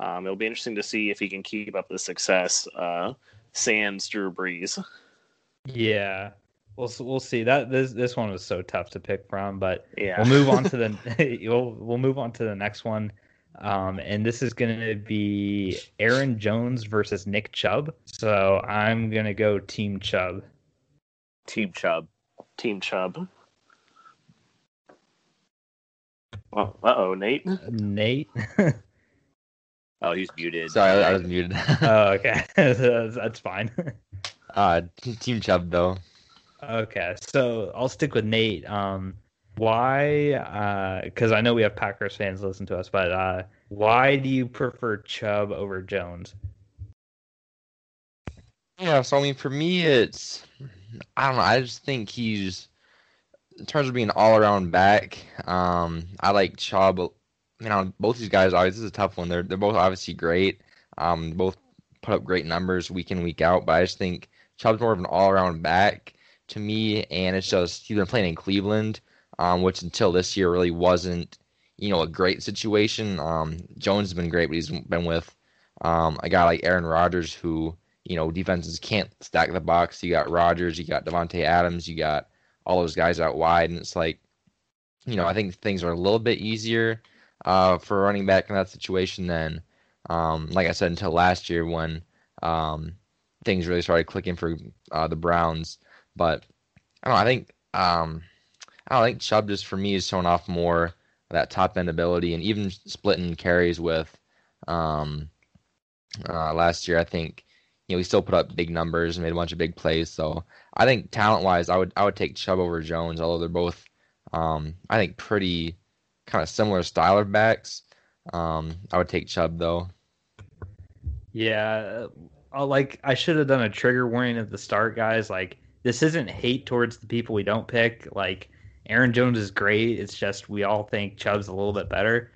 um, it'll be interesting to see if he can keep up the success uh, sans Drew Brees. Yeah. We'll we'll see. That this this one was so tough to pick from, but Yeah. we'll move on to the we'll we'll move on to the next one. Um, and this is going to be Aaron Jones versus Nick Chubb. So I'm going to go Team Chubb. Team Chubb. Team Chubb. Oh, uh oh, Nate. Nate. Oh, he's muted. Sorry, I, I was muted. oh, okay, that's, that's fine. uh, Team Chubb though. Okay, so I'll stick with Nate. Um, why? Because I know we have Packers fans listen to us, but uh, why do you prefer Chubb over Jones? Yeah, so I mean, for me, it's I don't know. I just think he's in terms of being an all-around back. Um, I like Chubb. You know, both these guys. Obviously, this is a tough one. They're they're both obviously great. Um, both put up great numbers week in week out. But I just think Chubb's more of an all-around back to me, and it's just he's been playing in Cleveland, um, which until this year really wasn't you know a great situation. Um, Jones has been great, but he's been with um, a guy like Aaron Rodgers who you know, defenses can't stack the box. You got Rodgers, you got Davante Adams, you got all those guys out wide, and it's like, you know, I think things are a little bit easier uh, for running back in that situation than, um, like I said, until last year when um, things really started clicking for uh, the Browns. But I don't know. I think um, I think Chubb just for me is showing off more that top end ability, and even splitting carries with um, uh, last year. I think you know, he still put up big numbers and made a bunch of big plays. So I think talent wise, I would I would take Chubb over Jones, although they're both um, I think pretty kind of similar style of backs. Um, I would take Chubb though. Yeah, uh, like I should have done a trigger warning at the start, guys. Like this isn't hate towards the people we don't pick. Like Aaron Jones is great. It's just we all think Chubb's a little bit better.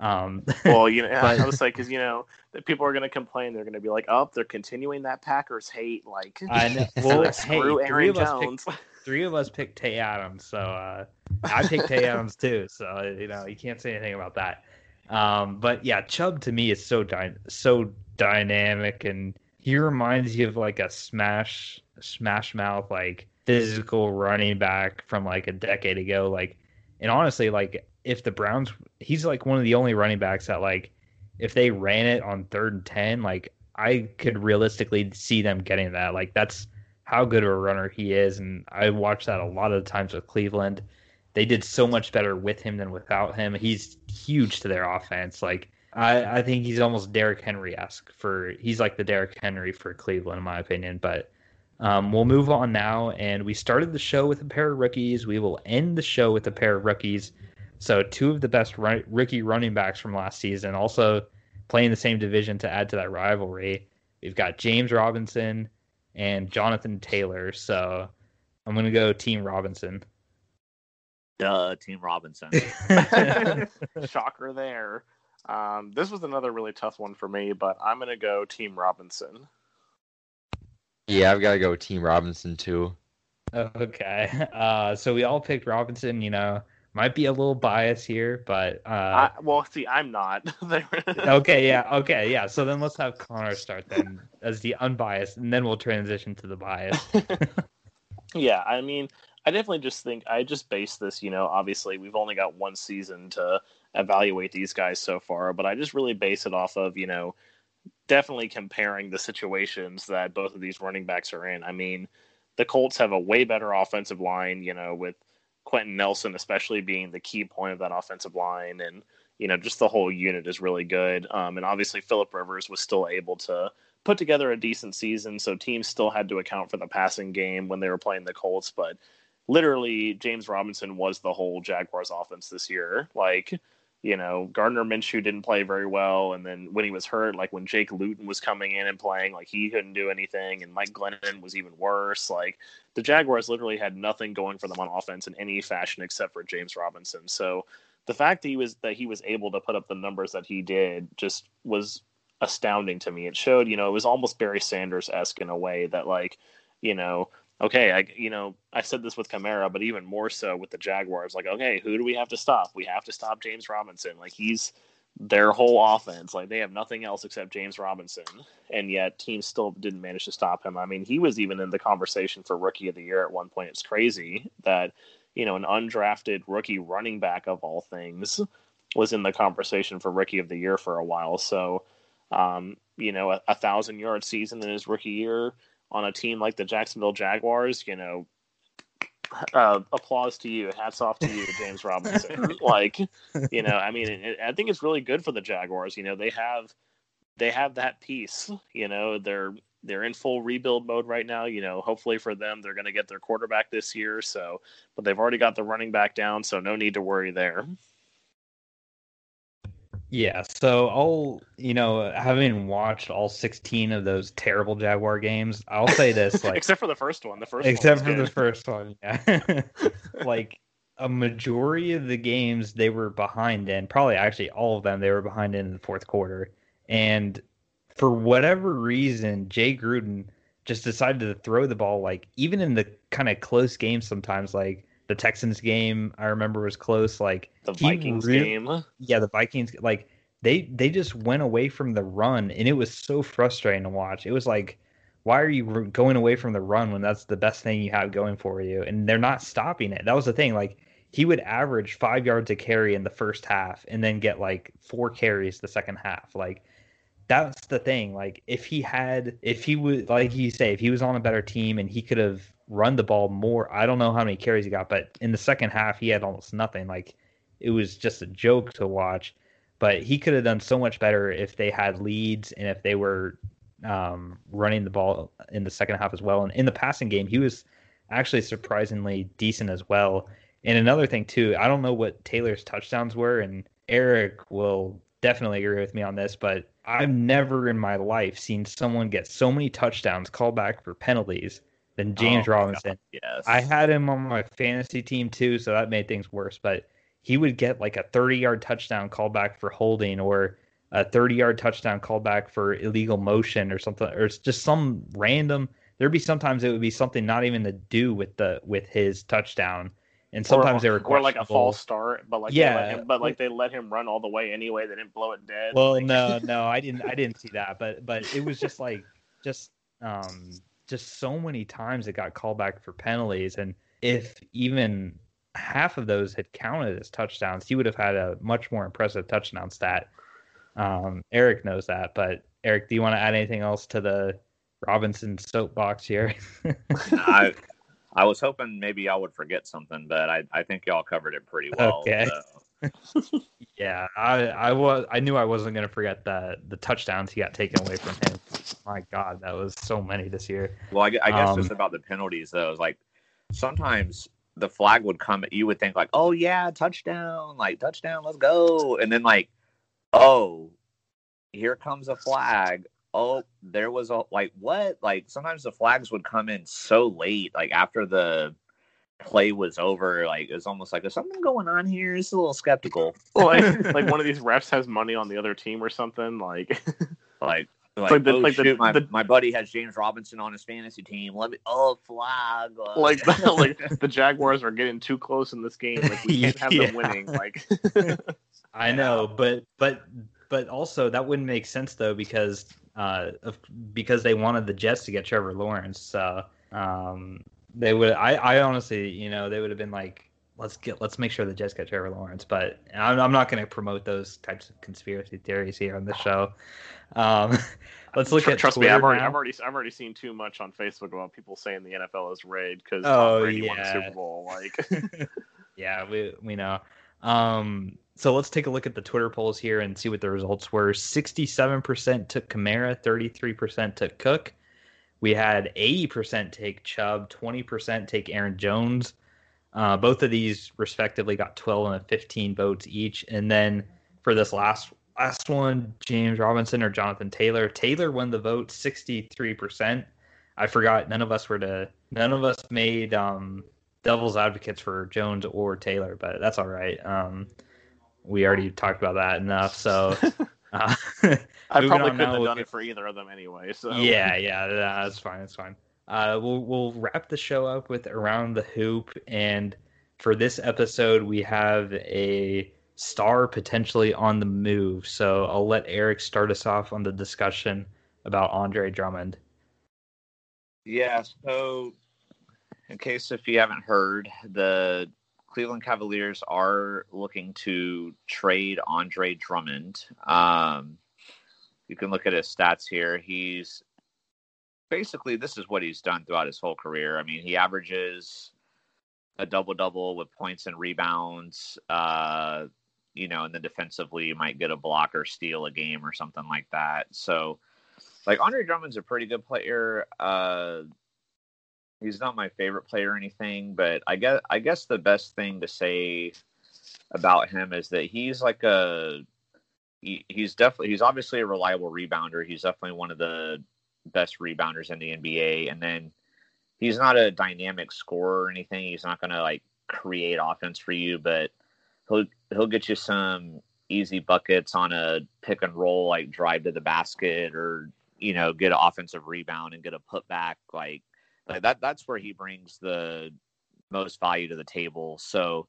Um, Well, you know, But- I was like, because you know, the people are going to complain. They're going to be like, "Oh, they're continuing that Packers hate." Like, I know. Well, like, hey, screw three Aaron of us Jones. three of us picked Tay Adams, so uh, I picked Tay Adams too. So you know you can't say anything about that. Um, but yeah, Chubb to me is so dy- so dynamic, and he reminds you of like a smash smash mouth like physical running back from like a decade ago. Like, and honestly, like if the Browns, he's like one of the only running backs that like if they ran it on third and ten, like I could realistically see them getting that. Like that's how good of a runner he is, and I watched that a lot of the times with Cleveland. They did so much better with him than without him. He's huge to their offense. Like I, I think he's almost Derrick Henry esque for he's like the Derrick Henry for Cleveland in my opinion. But um, we'll move on now, and we started the show with a pair of rookies. We will end the show with a pair of rookies. So two of the best run, rookie running backs from last season, also playing the same division to add to that rivalry. We've got James Robinson and Jonathan Taylor. So I'm gonna go Team Robinson. Duh, Team Robinson. Shocker there. Um, this was another really tough one for me, but I'm going to go Team Robinson. Yeah, I've got to go Team Robinson too. okay. Uh, so we all picked Robinson. You know, might be a little bias here, but uh, I, well, see, I'm not. okay, yeah, okay, yeah. So then let's have Connor start then as the unbiased, and then we'll transition to the bias. yeah, I mean, I definitely just think I just base this, you know, obviously we've only got one season to evaluate these guys so far, but I just really base it off of, you know, definitely comparing the situations that both of these running backs are in. I mean, the Colts have a way better offensive line, you know, with Quenton Nelson especially being the key point of that offensive line and you know, just the whole unit is really good. Um, and obviously Philip Rivers was still able to put together a decent season, so teams still had to account for the passing game when they were playing the Colts, but literally James Robinson was the whole Jaguars offense this year. Like, you know, Gardner Minshew didn't play very well, and then when he was hurt, like when Jake Luton was coming in and playing, like he couldn't do anything, and Mike Glennon was even worse. Like the Jaguars literally had nothing going for them on offense in any fashion except for James Robinson. So the fact that he was that he was able to put up the numbers that he did just was astounding to me. It showed, you know, it was almost Barry Sanders esque in a way that like, you know, okay, I you know, I said this with Kamara, but even more so with the Jaguars. Like, okay, who do we have to stop? We have to stop James Robinson. Like he's their whole offense. Like they have nothing else except James Robinson, and yet teams still didn't manage to stop him. I mean, he was even in the conversation for rookie of the year at one point. It's crazy that you know an undrafted rookie running back of all things was in the conversation for rookie of the year for a while. So, um, you know, a, a thousand yard season in his rookie year on a team like the Jacksonville Jaguars, you know, uh, applause to you. Hats off to you, James Robinson. like, you know, I mean, it, I think it's really good for the Jaguars. You know, they have they have that piece. You know, they're they're in full rebuild mode right now. You know, hopefully for them, they're going to get their quarterback this year. So, but they've already got the running back down, so no need to worry there. Yeah, so I'll, you know, having watched all 16 of those terrible Jaguar games, I'll say this like except for the first one, the first except for good. the first one, yeah. like a majority of the games they were behind in, probably actually all of them they were behind in the fourth quarter. And for whatever reason, Jay Gruden just decided to throw the ball like even in the kind of close games sometimes like the Texans game I remember was close. Like the Vikings game, yeah, the Vikings like they they just went away from the run, and it was so frustrating to watch. It was like, why are you going away from the run when that's the best thing you have going for you? And they're not stopping it. That was the thing. Like he would average five yards a carry in the first half, and then get like four carries the second half. Like that's the thing. Like if he had, if he would, like you say, if he was on a better team and he could have run the ball more. I don't know how many carries he got, but in the second half he had almost nothing. Like it was just a joke to watch. But he could have done so much better if they had leads and if they were um, running the ball in the second half as well. And in the passing game, he was actually surprisingly decent as well. And another thing too, I don't know what Taylor's touchdowns were, and Eric will definitely agree with me on this, but I've never in my life seen someone get so many touchdowns called back for penalties than James oh, Robinson. Yes. I had him on my fantasy team too, so that made things worse. But he would get like a 30 yard touchdown called back for holding or a 30 yard touchdown called back for illegal motion or something, or it's just some random. There'd be sometimes it would be something not even to do with the with his touchdown, and sometimes or, they were or like a false start, but like yeah, him, but like they let him run all the way anyway. They didn't blow it dead. Well, like... no, no, I didn't. I didn't see that, but but it was just like just um just so many times it got called back for penalties. And if even half of those had counted as touchdowns, he would have had a much more impressive touchdown stat. Um, Eric knows that, but Eric, do you want to add anything else to the Robinson soapbox here? I I was hoping maybe y'all would forget something, but I, I think y'all covered it pretty well. Okay. So. Yeah, I I was I knew I wasn't gonna forget the the touchdowns he got taken away from him my god, that was so many this year. Well, I, I guess um, just about the penalties though, is like sometimes the flag would come, you would think like, oh yeah, touchdown, like touchdown, let's go, and then like, oh, here comes a flag. Oh, there was a like what? Like sometimes the flags would come in so late, like after the play was over. Like it was almost like there's something going on here. It's a little skeptical. like like one of these refs has money on the other team or something. Like like like, like, the, oh, like shoot, the, my, the, my buddy has James Robinson on his fantasy team. Let me oh flag. Uh. Like the, like the Jaguars are getting too close in this game. Like we can't have yeah. them winning. Like I know, but but but also that wouldn't make sense though because uh of, because they wanted the Jets to get Trevor Lawrence. So um they would I I honestly you know they would have been like let's get let's make sure the Jets get Trevor Lawrence. But I'm, I'm not going to promote those types of conspiracy theories here on the show. Um, let's look at trust Twitter me. I've already, I've already I've already seen too much on Facebook about people saying the NFL is rigged because oh, Tom Brady yeah. won the Super Bowl. Like, yeah, we we know. Um, so let's take a look at the Twitter polls here and see what the results were. 67% took Kamara, 33% took Cook. We had 80% take Chubb, 20% take Aaron Jones. Uh, both of these respectively got 12 and 15 votes each. And then for this last last one, James Robinson or Jonathan Taylor. Taylor won the vote 63%. I forgot none of us were to none of us made um, devil's advocates for Jones or Taylor, but that's all right. Um, we already talked about that enough. So uh, I probably couldn't have done it for either of them anyway. So yeah, yeah, that's fine. That's fine. Uh, we'll we'll wrap the show up with around the hoop, and for this episode, we have a star potentially on the move. So I'll let Eric start us off on the discussion about Andre Drummond. Yeah, so in case if you haven't heard, the Cleveland Cavaliers are looking to trade Andre Drummond. Um, you can look at his stats here. He's basically this is what he's done throughout his whole career. I mean, he averages a double double with points and rebounds. Uh, you know, and then defensively, you might get a block or steal a game or something like that. So, like Andre Drummond's a pretty good player. Uh, he's not my favorite player or anything, but I guess I guess the best thing to say about him is that he's like a he, he's definitely he's obviously a reliable rebounder. He's definitely one of the best rebounders in the NBA, and then he's not a dynamic scorer or anything. He's not going to like create offense for you, but he'll he'll get you some easy buckets on a pick and roll, like drive to the basket, or you know get an offensive rebound and get a putback. Like, like that that's where he brings the most value to the table. So,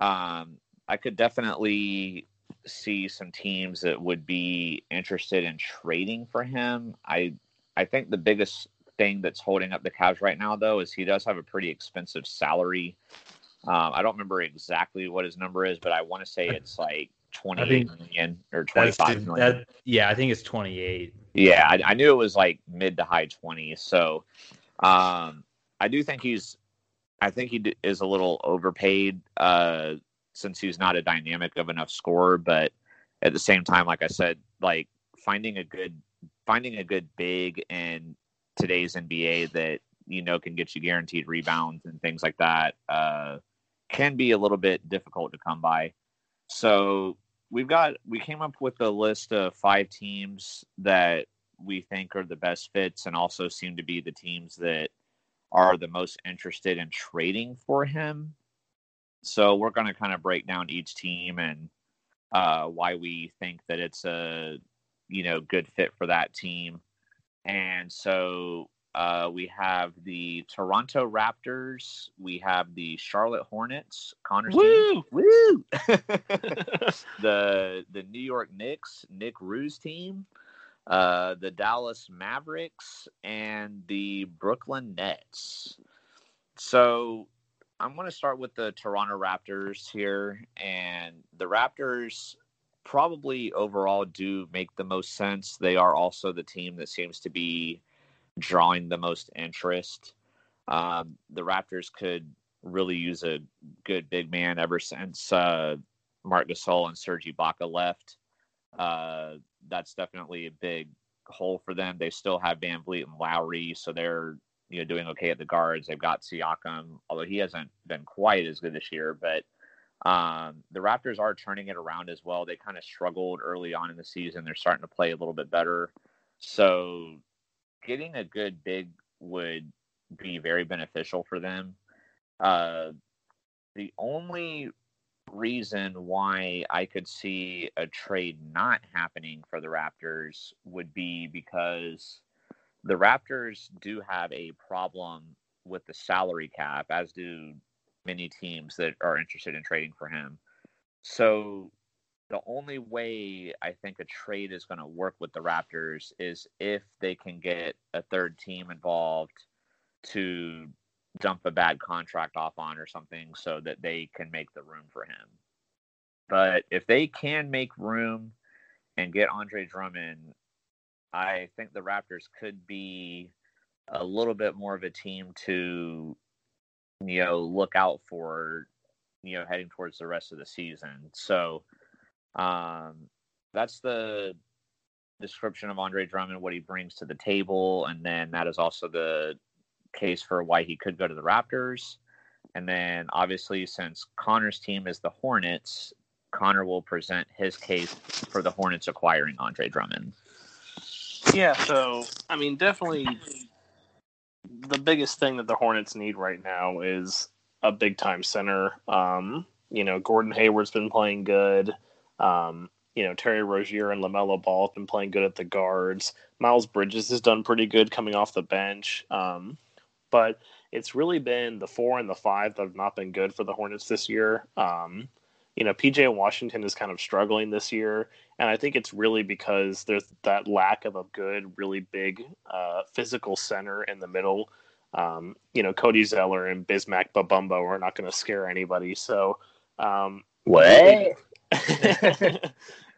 um, I could definitely see some teams that would be interested in trading for him. I I think the biggest thing that's holding up the Cavs right now, though, is he does have a pretty expensive salary. Um, I don't remember exactly what his number is, but I want to say it's like twenty-eight million or twenty-five million. That, yeah, I think it's twenty-eight. Yeah, I, I, knew it was like mid to high twenties. So, um, I do think he's, I think he is a little overpaid uh, since he's not a dynamic of enough scorer. But at the same time, like I said, like finding a good, finding a good big in today's NBA that you know can get you guaranteed rebounds and things like that. Uh, can be a little bit difficult to come by. So we've got we came up with a list of five teams that we think are the best fits and also seem to be the teams that are the most interested in trading for him. So we're going to kind of break down each team and uh, why we think that it's a you know good fit for that team. And so uh, we have the Toronto Raptors. We have the Charlotte Hornets. Connor's Woo! team. Woo! the the New York Knicks. Nick Rue's team. Uh, the Dallas Mavericks and the Brooklyn Nets. So I'm going to start with the Toronto Raptors here, and the Raptors probably overall do make the most sense. They are also the team that seems to be drawing the most interest. Um, the Raptors could really use a good big man ever since uh, Marc Gasol and Serge Ibaka left. Uh, that's definitely a big hole for them. They still have VanVleet and Lowry, so they're you know doing okay at the guards. They've got Siakam, although he hasn't been quite as good this year. But um, the Raptors are turning it around as well. They kind of struggled early on in the season. They're starting to play a little bit better. So getting a good big would be very beneficial for them. Uh, the only reason why I could see a trade not happening for the Raptors would be because the Raptors do have a problem with the salary cap, as do many teams that are interested in trading for him. So the only way I think a trade is going to work with the Raptors is if they can get a third team involved to dump a bad contract off on or something so that they can make the room for him. But if they can make room and get Andre Drummond, I think the Raptors could be a little bit more of a team to you know look out for you know heading towards the rest of the season. So um, that's the description of Andre Drummond, what he brings to the table, and then that is also the case for why he could go to the Raptors. And then obviously, since Connor's team is the Hornets, Connor will present his case for the Hornets acquiring Andre Drummond. Yeah, so I mean, definitely the biggest thing that the Hornets need right now is a big time center. Um, you know, Gordon Hayward's been playing good. Um, you know, Terry Rozier and LaMelo Ball have been playing good at the guards. Miles Bridges has done pretty good coming off the bench. Um, but it's really been the four and the five that have not been good for the Hornets this year. Um, you know, PJ Washington is kind of struggling this year, and I think it's really because there's that lack of a good, really big uh, physical center in the middle. Um, you know, Cody Zeller and Bismack Biyombo are not going to scare anybody. So, um, what?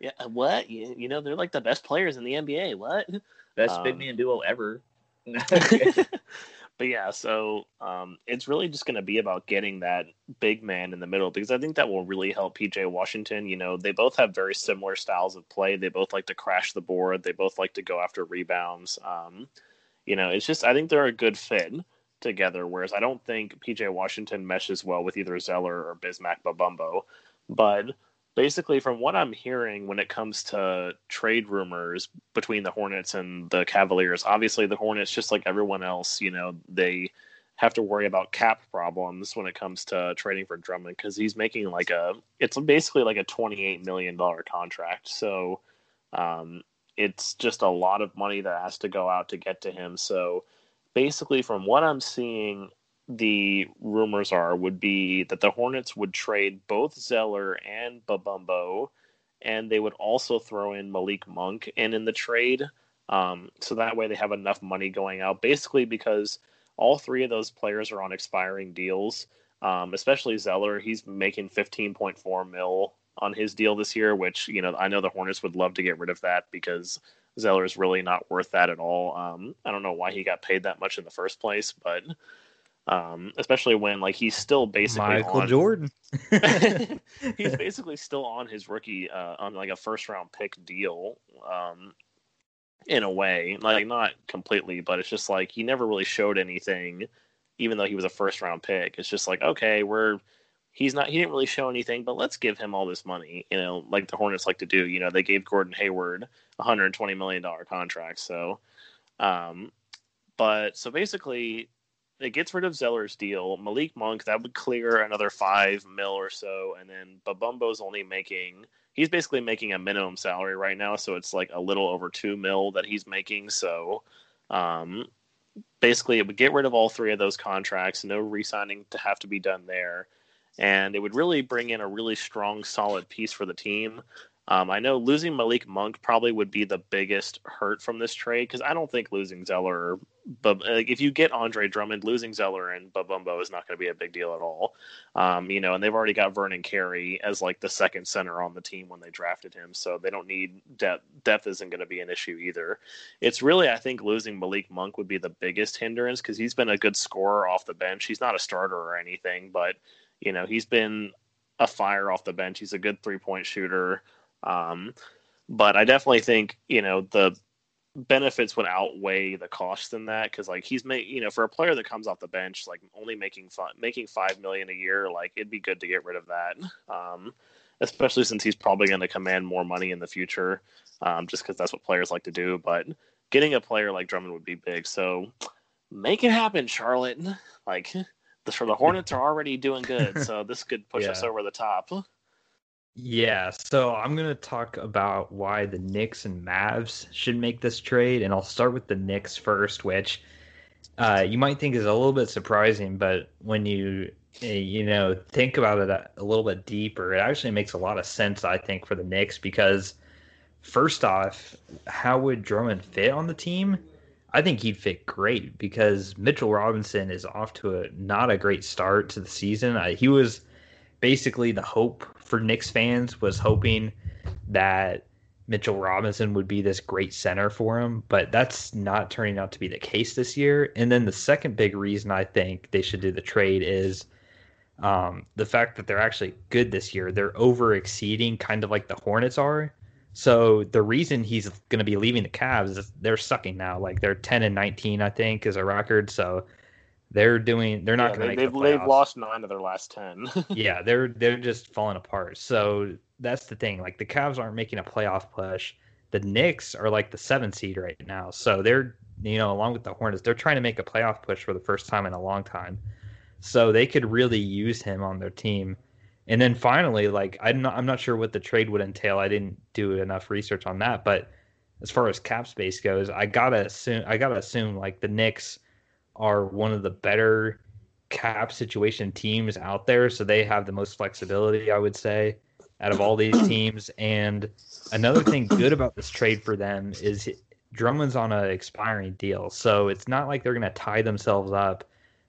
yeah, what? You, you, know, they're like the best players in the NBA. What? Best um, big man duo ever. but yeah, so um, it's really just going to be about getting that big man in the middle because I think that will really help PJ Washington. You know, they both have very similar styles of play. They both like to crash the board. They both like to go after rebounds. Um, you know, it's just I think they're a good fit together. Whereas I don't think PJ Washington meshes well with either Zeller or Bismack Babumbo. But basically from what I'm hearing when it comes to trade rumors between the Hornets and the Cavaliers, obviously the Hornets, just like everyone else, you know, they have to worry about cap problems when it comes to trading for Drummond because he's making like a it's basically like a twenty eight million dollar contract. So um, it's just a lot of money that has to go out to get to him. So basically, from what I'm seeing, the rumors are would be that the Hornets would trade both Zeller and Babumbo, and they would also throw in Malik Monk in in the trade. Um, so that way they have enough money going out, basically because all three of those players are on expiring deals. Um, especially Zeller, he's making 15.4 mil on his deal this year, which you know I know the Hornets would love to get rid of that because Zeller is really not worth that at all. Um, I don't know why he got paid that much in the first place, but um, especially when like he's still basically Michael on, Jordan. he's basically still on his rookie uh, on like a first round pick deal. Um, in a way, like not completely, but it's just like he never really showed anything, even though he was a first round pick. It's just like okay, we're he's not he didn't really show anything, but let's give him all this money, you know, like the Hornets like to do. You know, they gave Gordon Hayward a hundred twenty million dollar contract, so um, but so basically it gets rid of Zeller's deal. Malik Monk that would clear another five mil or so, and then Babumbo's only making he's basically making a minimum salary right now, so it's like a little over two mil that he's making. So um, basically, it would get rid of all three of those contracts. No re-signing to have to be done there, and it would really bring in a really strong, solid piece for the team. Um, I know losing Malik Monk probably would be the biggest hurt from this trade because I don't think losing Zeller, but like, if you get Andre Drummond, losing Zeller and Biyombo is not going to be a big deal at all. Um, you know, and they've already got Vernon Carey as like the second center on the team when they drafted him, so they don't need depth. Depth isn't going to be an issue either. It's really, I think, losing Malik Monk would be the biggest hindrance because he's been a good scorer off the bench. He's not a starter or anything, but you know, he's been a fire off the bench. He's a good three point shooter. Um, but I definitely think you know the benefits would outweigh the costs in that because like he's made you know for a player that comes off the bench like only making fun, making five million a year like it'd be good to get rid of that um, especially since he's probably going to command more money in the future um, just because that's what players like to do but getting a player like Drummond would be big. So make it happen Charlotte. Like the, the Hornets are already doing good so this could push yeah. us over the top yeah, so I'm going to talk about why the Knicks and Mavs should make this trade, and I'll start with the Knicks first, which uh, you might think is a little bit surprising, but when you eh, you know think about it a little bit deeper, it actually makes a lot of sense, I think, for the Knicks because first off, how would Drummond fit on the team? I think he'd fit great because Mitchell Robinson is off to a not a great start to the season. He was basically the hope for Knicks fans was hoping that Mitchell Robinson would be this great center for him, but that's not turning out to be the case this year. And then the second big reason I think they should do the trade is um, the fact that they're actually good this year. They're over exceeding kind of like the Hornets are. So the reason he's going to be leaving the Cavs is they're sucking now. Like they're 10 and 19, I think, is a record. So they're doing. They're not yeah, going to make. They've, the they've lost nine of their last ten. yeah, they're they're just falling apart. So that's the thing. Like the Cavs aren't making a playoff push. The Knicks are like the seven seed right now. So they're you know along with the Hornets, they're trying to make a playoff push for the first time in a long time. So they could really use him on their team. And then finally, like I'm not I'm not sure what the trade would entail. I didn't do enough research on that, but as far as cap space goes, I gotta assume I gotta assume like the Knicks are one of the better cap situation teams out there, so they have the most flexibility, I would say. out of all these teams. And another thing good about this trade for them is Drummond's on an expiring deal, so it's not like they're going to tie themselves up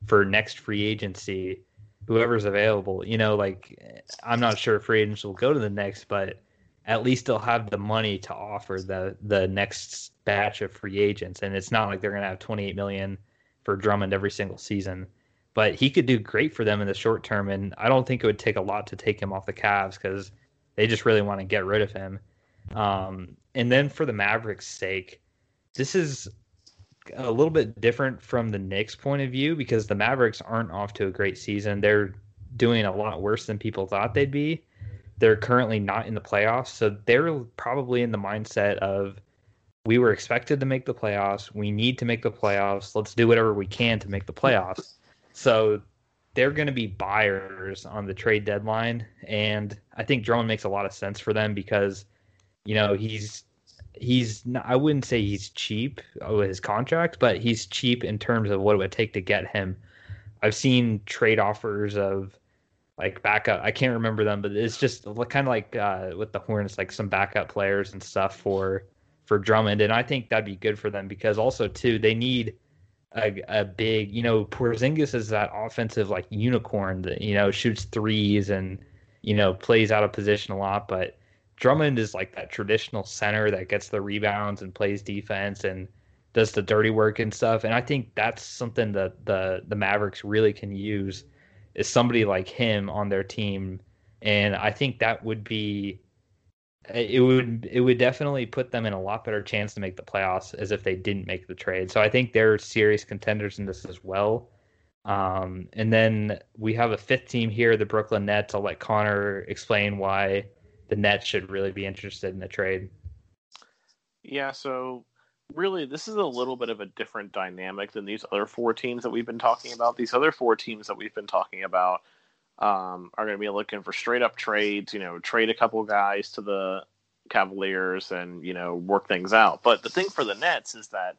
for next free agency, whoever's available. You know, like I'm not sure if free agents will go to the next, but at least they'll have the money to offer the the next batch of free agents, and it's not like they're going to have 28 million for Drummond every single season. But he could do great for them in the short term, and I don't think it would take a lot to take him off the Cavs because they just really want to get rid of him. Um, and then for the Mavericks' sake, this is a little bit different from the Knicks' point of view because the Mavericks aren't off to a great season. They're doing a lot worse than people thought they'd be. They're currently not in the playoffs, so they're probably in the mindset of we were expected to make the playoffs. We need to make the playoffs. Let's do whatever we can to make the playoffs. So they're going to be buyers on the trade deadline, and I think Drummond makes a lot of sense for them because you know he's he's not, I wouldn't say he's cheap with his contract, but he's cheap in terms of what it would take to get him. I've seen trade offers of like backup. I can't remember them, but it's just kind of like uh, with the Hornets, like some backup players and stuff for for Drummond, and I think that'd be good for them because also too they need a, a big, you know, Porzingis is that offensive like unicorn that you know shoots threes and you know plays out of position a lot, but Drummond is like that traditional center that gets the rebounds and plays defense and does the dirty work and stuff. And I think that's something that the the Mavericks really can use is somebody like him on their team. And I think that would be it would it would definitely put them in a lot better chance to make the playoffs as if they didn't make the trade. So I think they're serious contenders in this as well. Um, and then we have a fifth team here, the Brooklyn Nets. I'll let Connor explain why the Nets should really be interested in the trade. Yeah, so really this is a little bit of a different dynamic than these other four teams that we've been talking about. These other four teams that we've been talking about um, are going to be looking for straight up trades, you know, trade a couple guys to the Cavaliers and, you know, work things out. But the thing for the Nets is that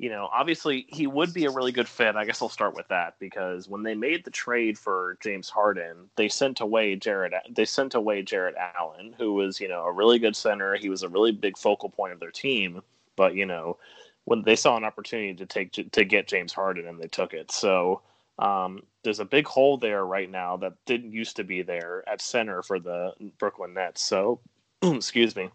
you know, obviously he would be a really good fit. I guess I'll start with that because when they made the trade for James Harden, they sent away Jarrett. They sent away Jarrett Allen, who was you know a really good center. He was a really big focal point of their team. But you know, when they saw an opportunity to take to get James Harden, and they took it. So um, there's a big hole there right now that didn't used to be there at center for the Brooklyn Nets. So excuse me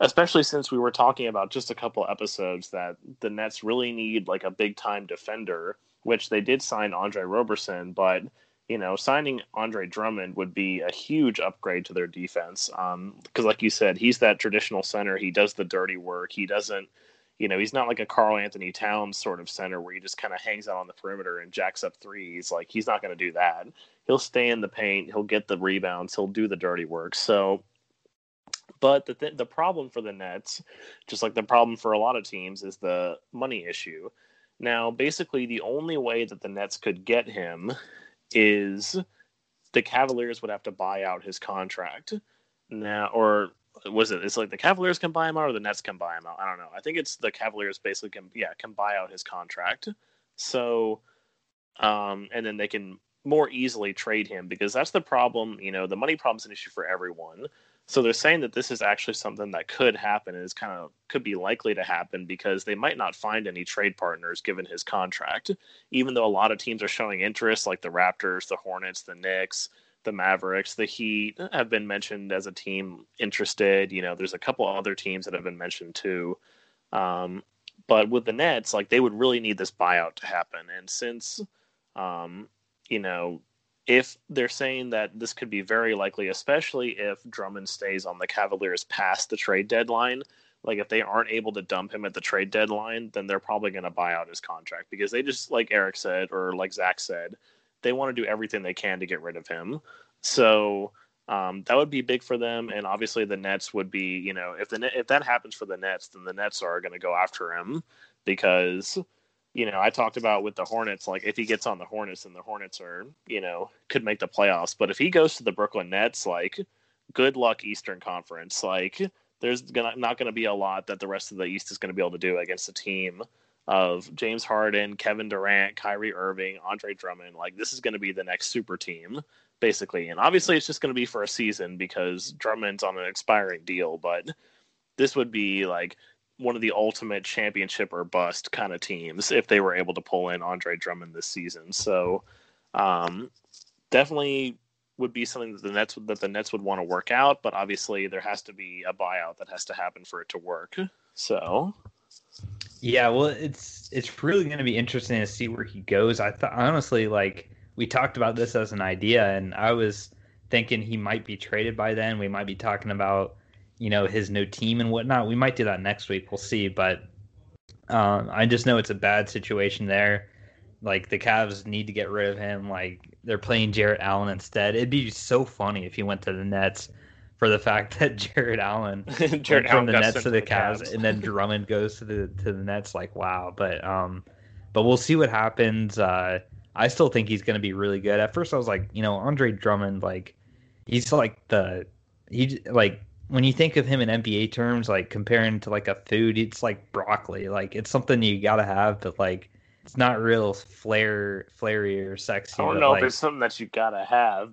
especially since we were talking about just a couple episodes that the Nets really need like a big time defender, which they did sign Andre Roberson, but you know, signing Andre Drummond would be a huge upgrade to their defense. Because, um, like you said, he's that traditional center. He does the dirty work. He doesn't, you know, he's not like a Karl-Anthony Towns sort of center where he just kind of hangs out on the perimeter and jacks up threes. Like, he's not going to do that. He'll stay in the paint. He'll get the rebounds. He'll do the dirty work. So, but the th- the problem for the Nets, just like the problem for a lot of teams, is the money issue. Now, basically, the only way that the Nets could get him is the Cavaliers would have to buy out his contract. Now, or was it? It's like the Cavaliers can buy him out, or the Nets can buy him out. I don't know. I think it's the Cavaliers basically can, yeah, can buy out his contract. So, um, and then they can more easily trade him because that's the problem. You know, the money problem is an issue for everyone. So they're saying that this is actually something that could happen and is kind of could be likely to happen because they might not find any trade partners given his contract. Even though a lot of teams are showing interest, like the Raptors, the Hornets, the Knicks, the Mavericks, the Heat have been mentioned as a team interested. You know, there's a couple other teams that have been mentioned too. Um, but with the Nets, like they would really need this buyout to happen. And since, um, you know, if they're saying that this could be very likely, especially if Drummond stays on the Cavaliers past the trade deadline, like if they aren't able to dump him at the trade deadline, then they're probably going to buy out his contract because they just, like Eric said, or like Zach said, they want to do everything they can to get rid of him. So um, that would be big for them, and obviously the Nets would be, you know, if the if that happens for the Nets, then the Nets are going to go after him because you know, I talked about with the Hornets, like if he gets on the Hornets and the Hornets are, you know, could make the playoffs. But if he goes to the Brooklyn Nets, like, good luck Eastern Conference. Like, there's gonna not going to be a lot that the rest of the East is going to be able to do against a team of James Harden, Kevin Durant, Kyrie Irving, Andre Drummond. Like this is going to be the next super team, basically. And obviously, it's just going to be for a season because Drummond's on an expiring deal. But this would be like one of the ultimate championship or bust kind of teams if they were able to pull in Andre Drummond this season. So um, definitely would be something that the Nets that the Nets would want to work out, but obviously there has to be a buyout that has to happen for it to work. So yeah, well, it's it's really going to be interesting to see where he goes. I thought honestly, like we talked about this as an idea, and I was thinking he might be traded by then. We might be talking about you know his new team and whatnot. We might do that next week. We'll see, but um, I just know it's a bad situation there. Like the Cavs need to get rid of him. Like they're playing Jarrett Allen instead. It'd be so funny if he went to the Nets for the fact that Jarrett Allen Jarrett from the Nets to the, the Cavs, Cavs, and then Drummond goes to the to the Nets. Like wow, but um, but we'll see what happens. Uh, I still think he's going to be really good. At first, I was like, you know, Andre Drummond, like he's like the he like when you think of him in NBA terms, like comparing to like a food, it's like broccoli. Like it's something you gotta have, but like it's not real flair, flary or sexy. I don't know like... if it's something that you gotta have.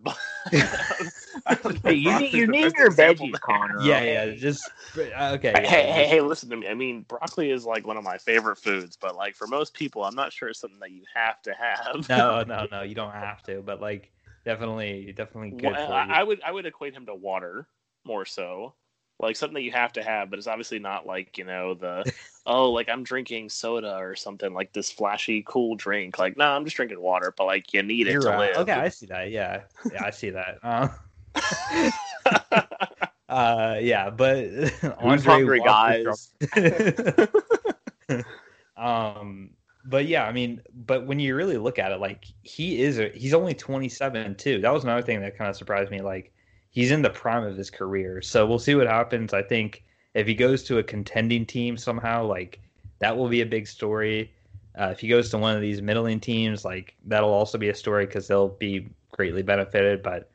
hey, you need you need your veggies, Connor. Yeah, yeah. Just okay. Yeah, hey, hey, hey, listen to me. I mean, broccoli is like one of my favorite foods, but like for most people, I'm not sure it's something that you have to have. no, no, no. You don't have to, but like definitely, definitely good. Well, I, I would I would equate him to water more so like something that you have to have, but it's obviously not like you know the oh like I'm drinking soda or something like this flashy cool drink. Like no, nah, I'm just drinking water, but like you need You're it to right. live. Okay, I see that. Yeah, yeah, I see that. Uh, uh yeah, but Andre hungry guys. um, but yeah, I mean, but when you really look at it, like he is, a, he's only 27 too. That was another thing that kind of surprised me. Like he's in the prime of his career. So we'll see what happens. I think if he goes to a contending team somehow, like that will be a big story. Uh, if he goes to one of these middling teams, like that'll also be a story because they'll be greatly benefited. But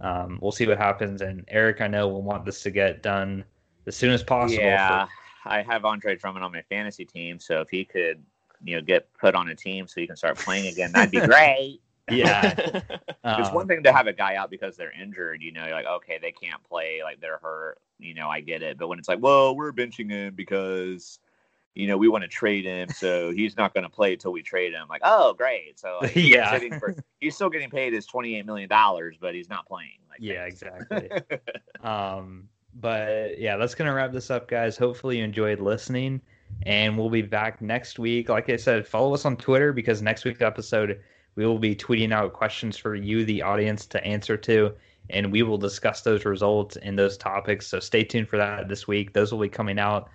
um, we'll see what happens. And Eric, I know will want this to get done as soon as possible. Yeah, for... I have Andre Drummond on my fantasy team, so if he could, you know, get put on a team so he can start playing again, that'd be great. Yeah. it's um, one thing to have a guy out because they're injured, you know, you're like, okay, they can't play, like they're hurt, you know, I get it. But when it's like, well, we're benching him because, you know, we want to trade him, so he's not going to play until we trade him. Like, oh, great. So like, yeah, for, he's still getting paid his twenty eight million dollars, but he's not playing. Like, yeah, exactly. um, but yeah, that's gonna wrap this up, guys. Hopefully you enjoyed listening, and we'll be back next week. Like I said, follow us on Twitter because next week's episode we will be tweeting out questions for you, the audience, to answer to, and we will discuss those results and those topics. So stay tuned for that this week. Those will be coming out.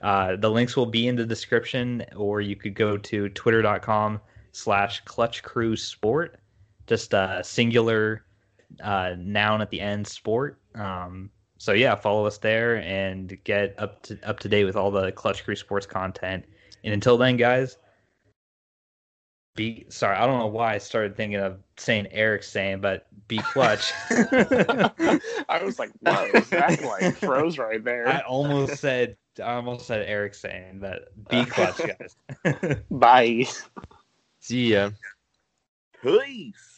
Uh, the links will be in the description, or you could go to twitter.com slash clutch crew sport, just a singular uh, noun at the end, sport. Um, so yeah, follow us there and get up to up to date with all the Clutch Crew Sports content. And until then, guys, be sorry, I don't know why I started thinking of saying Eric saying, but be clutch. I was like, whoa, that like froze right there. I almost said I almost said Eric saying, but be clutch, guys. Bye. See ya. Peace.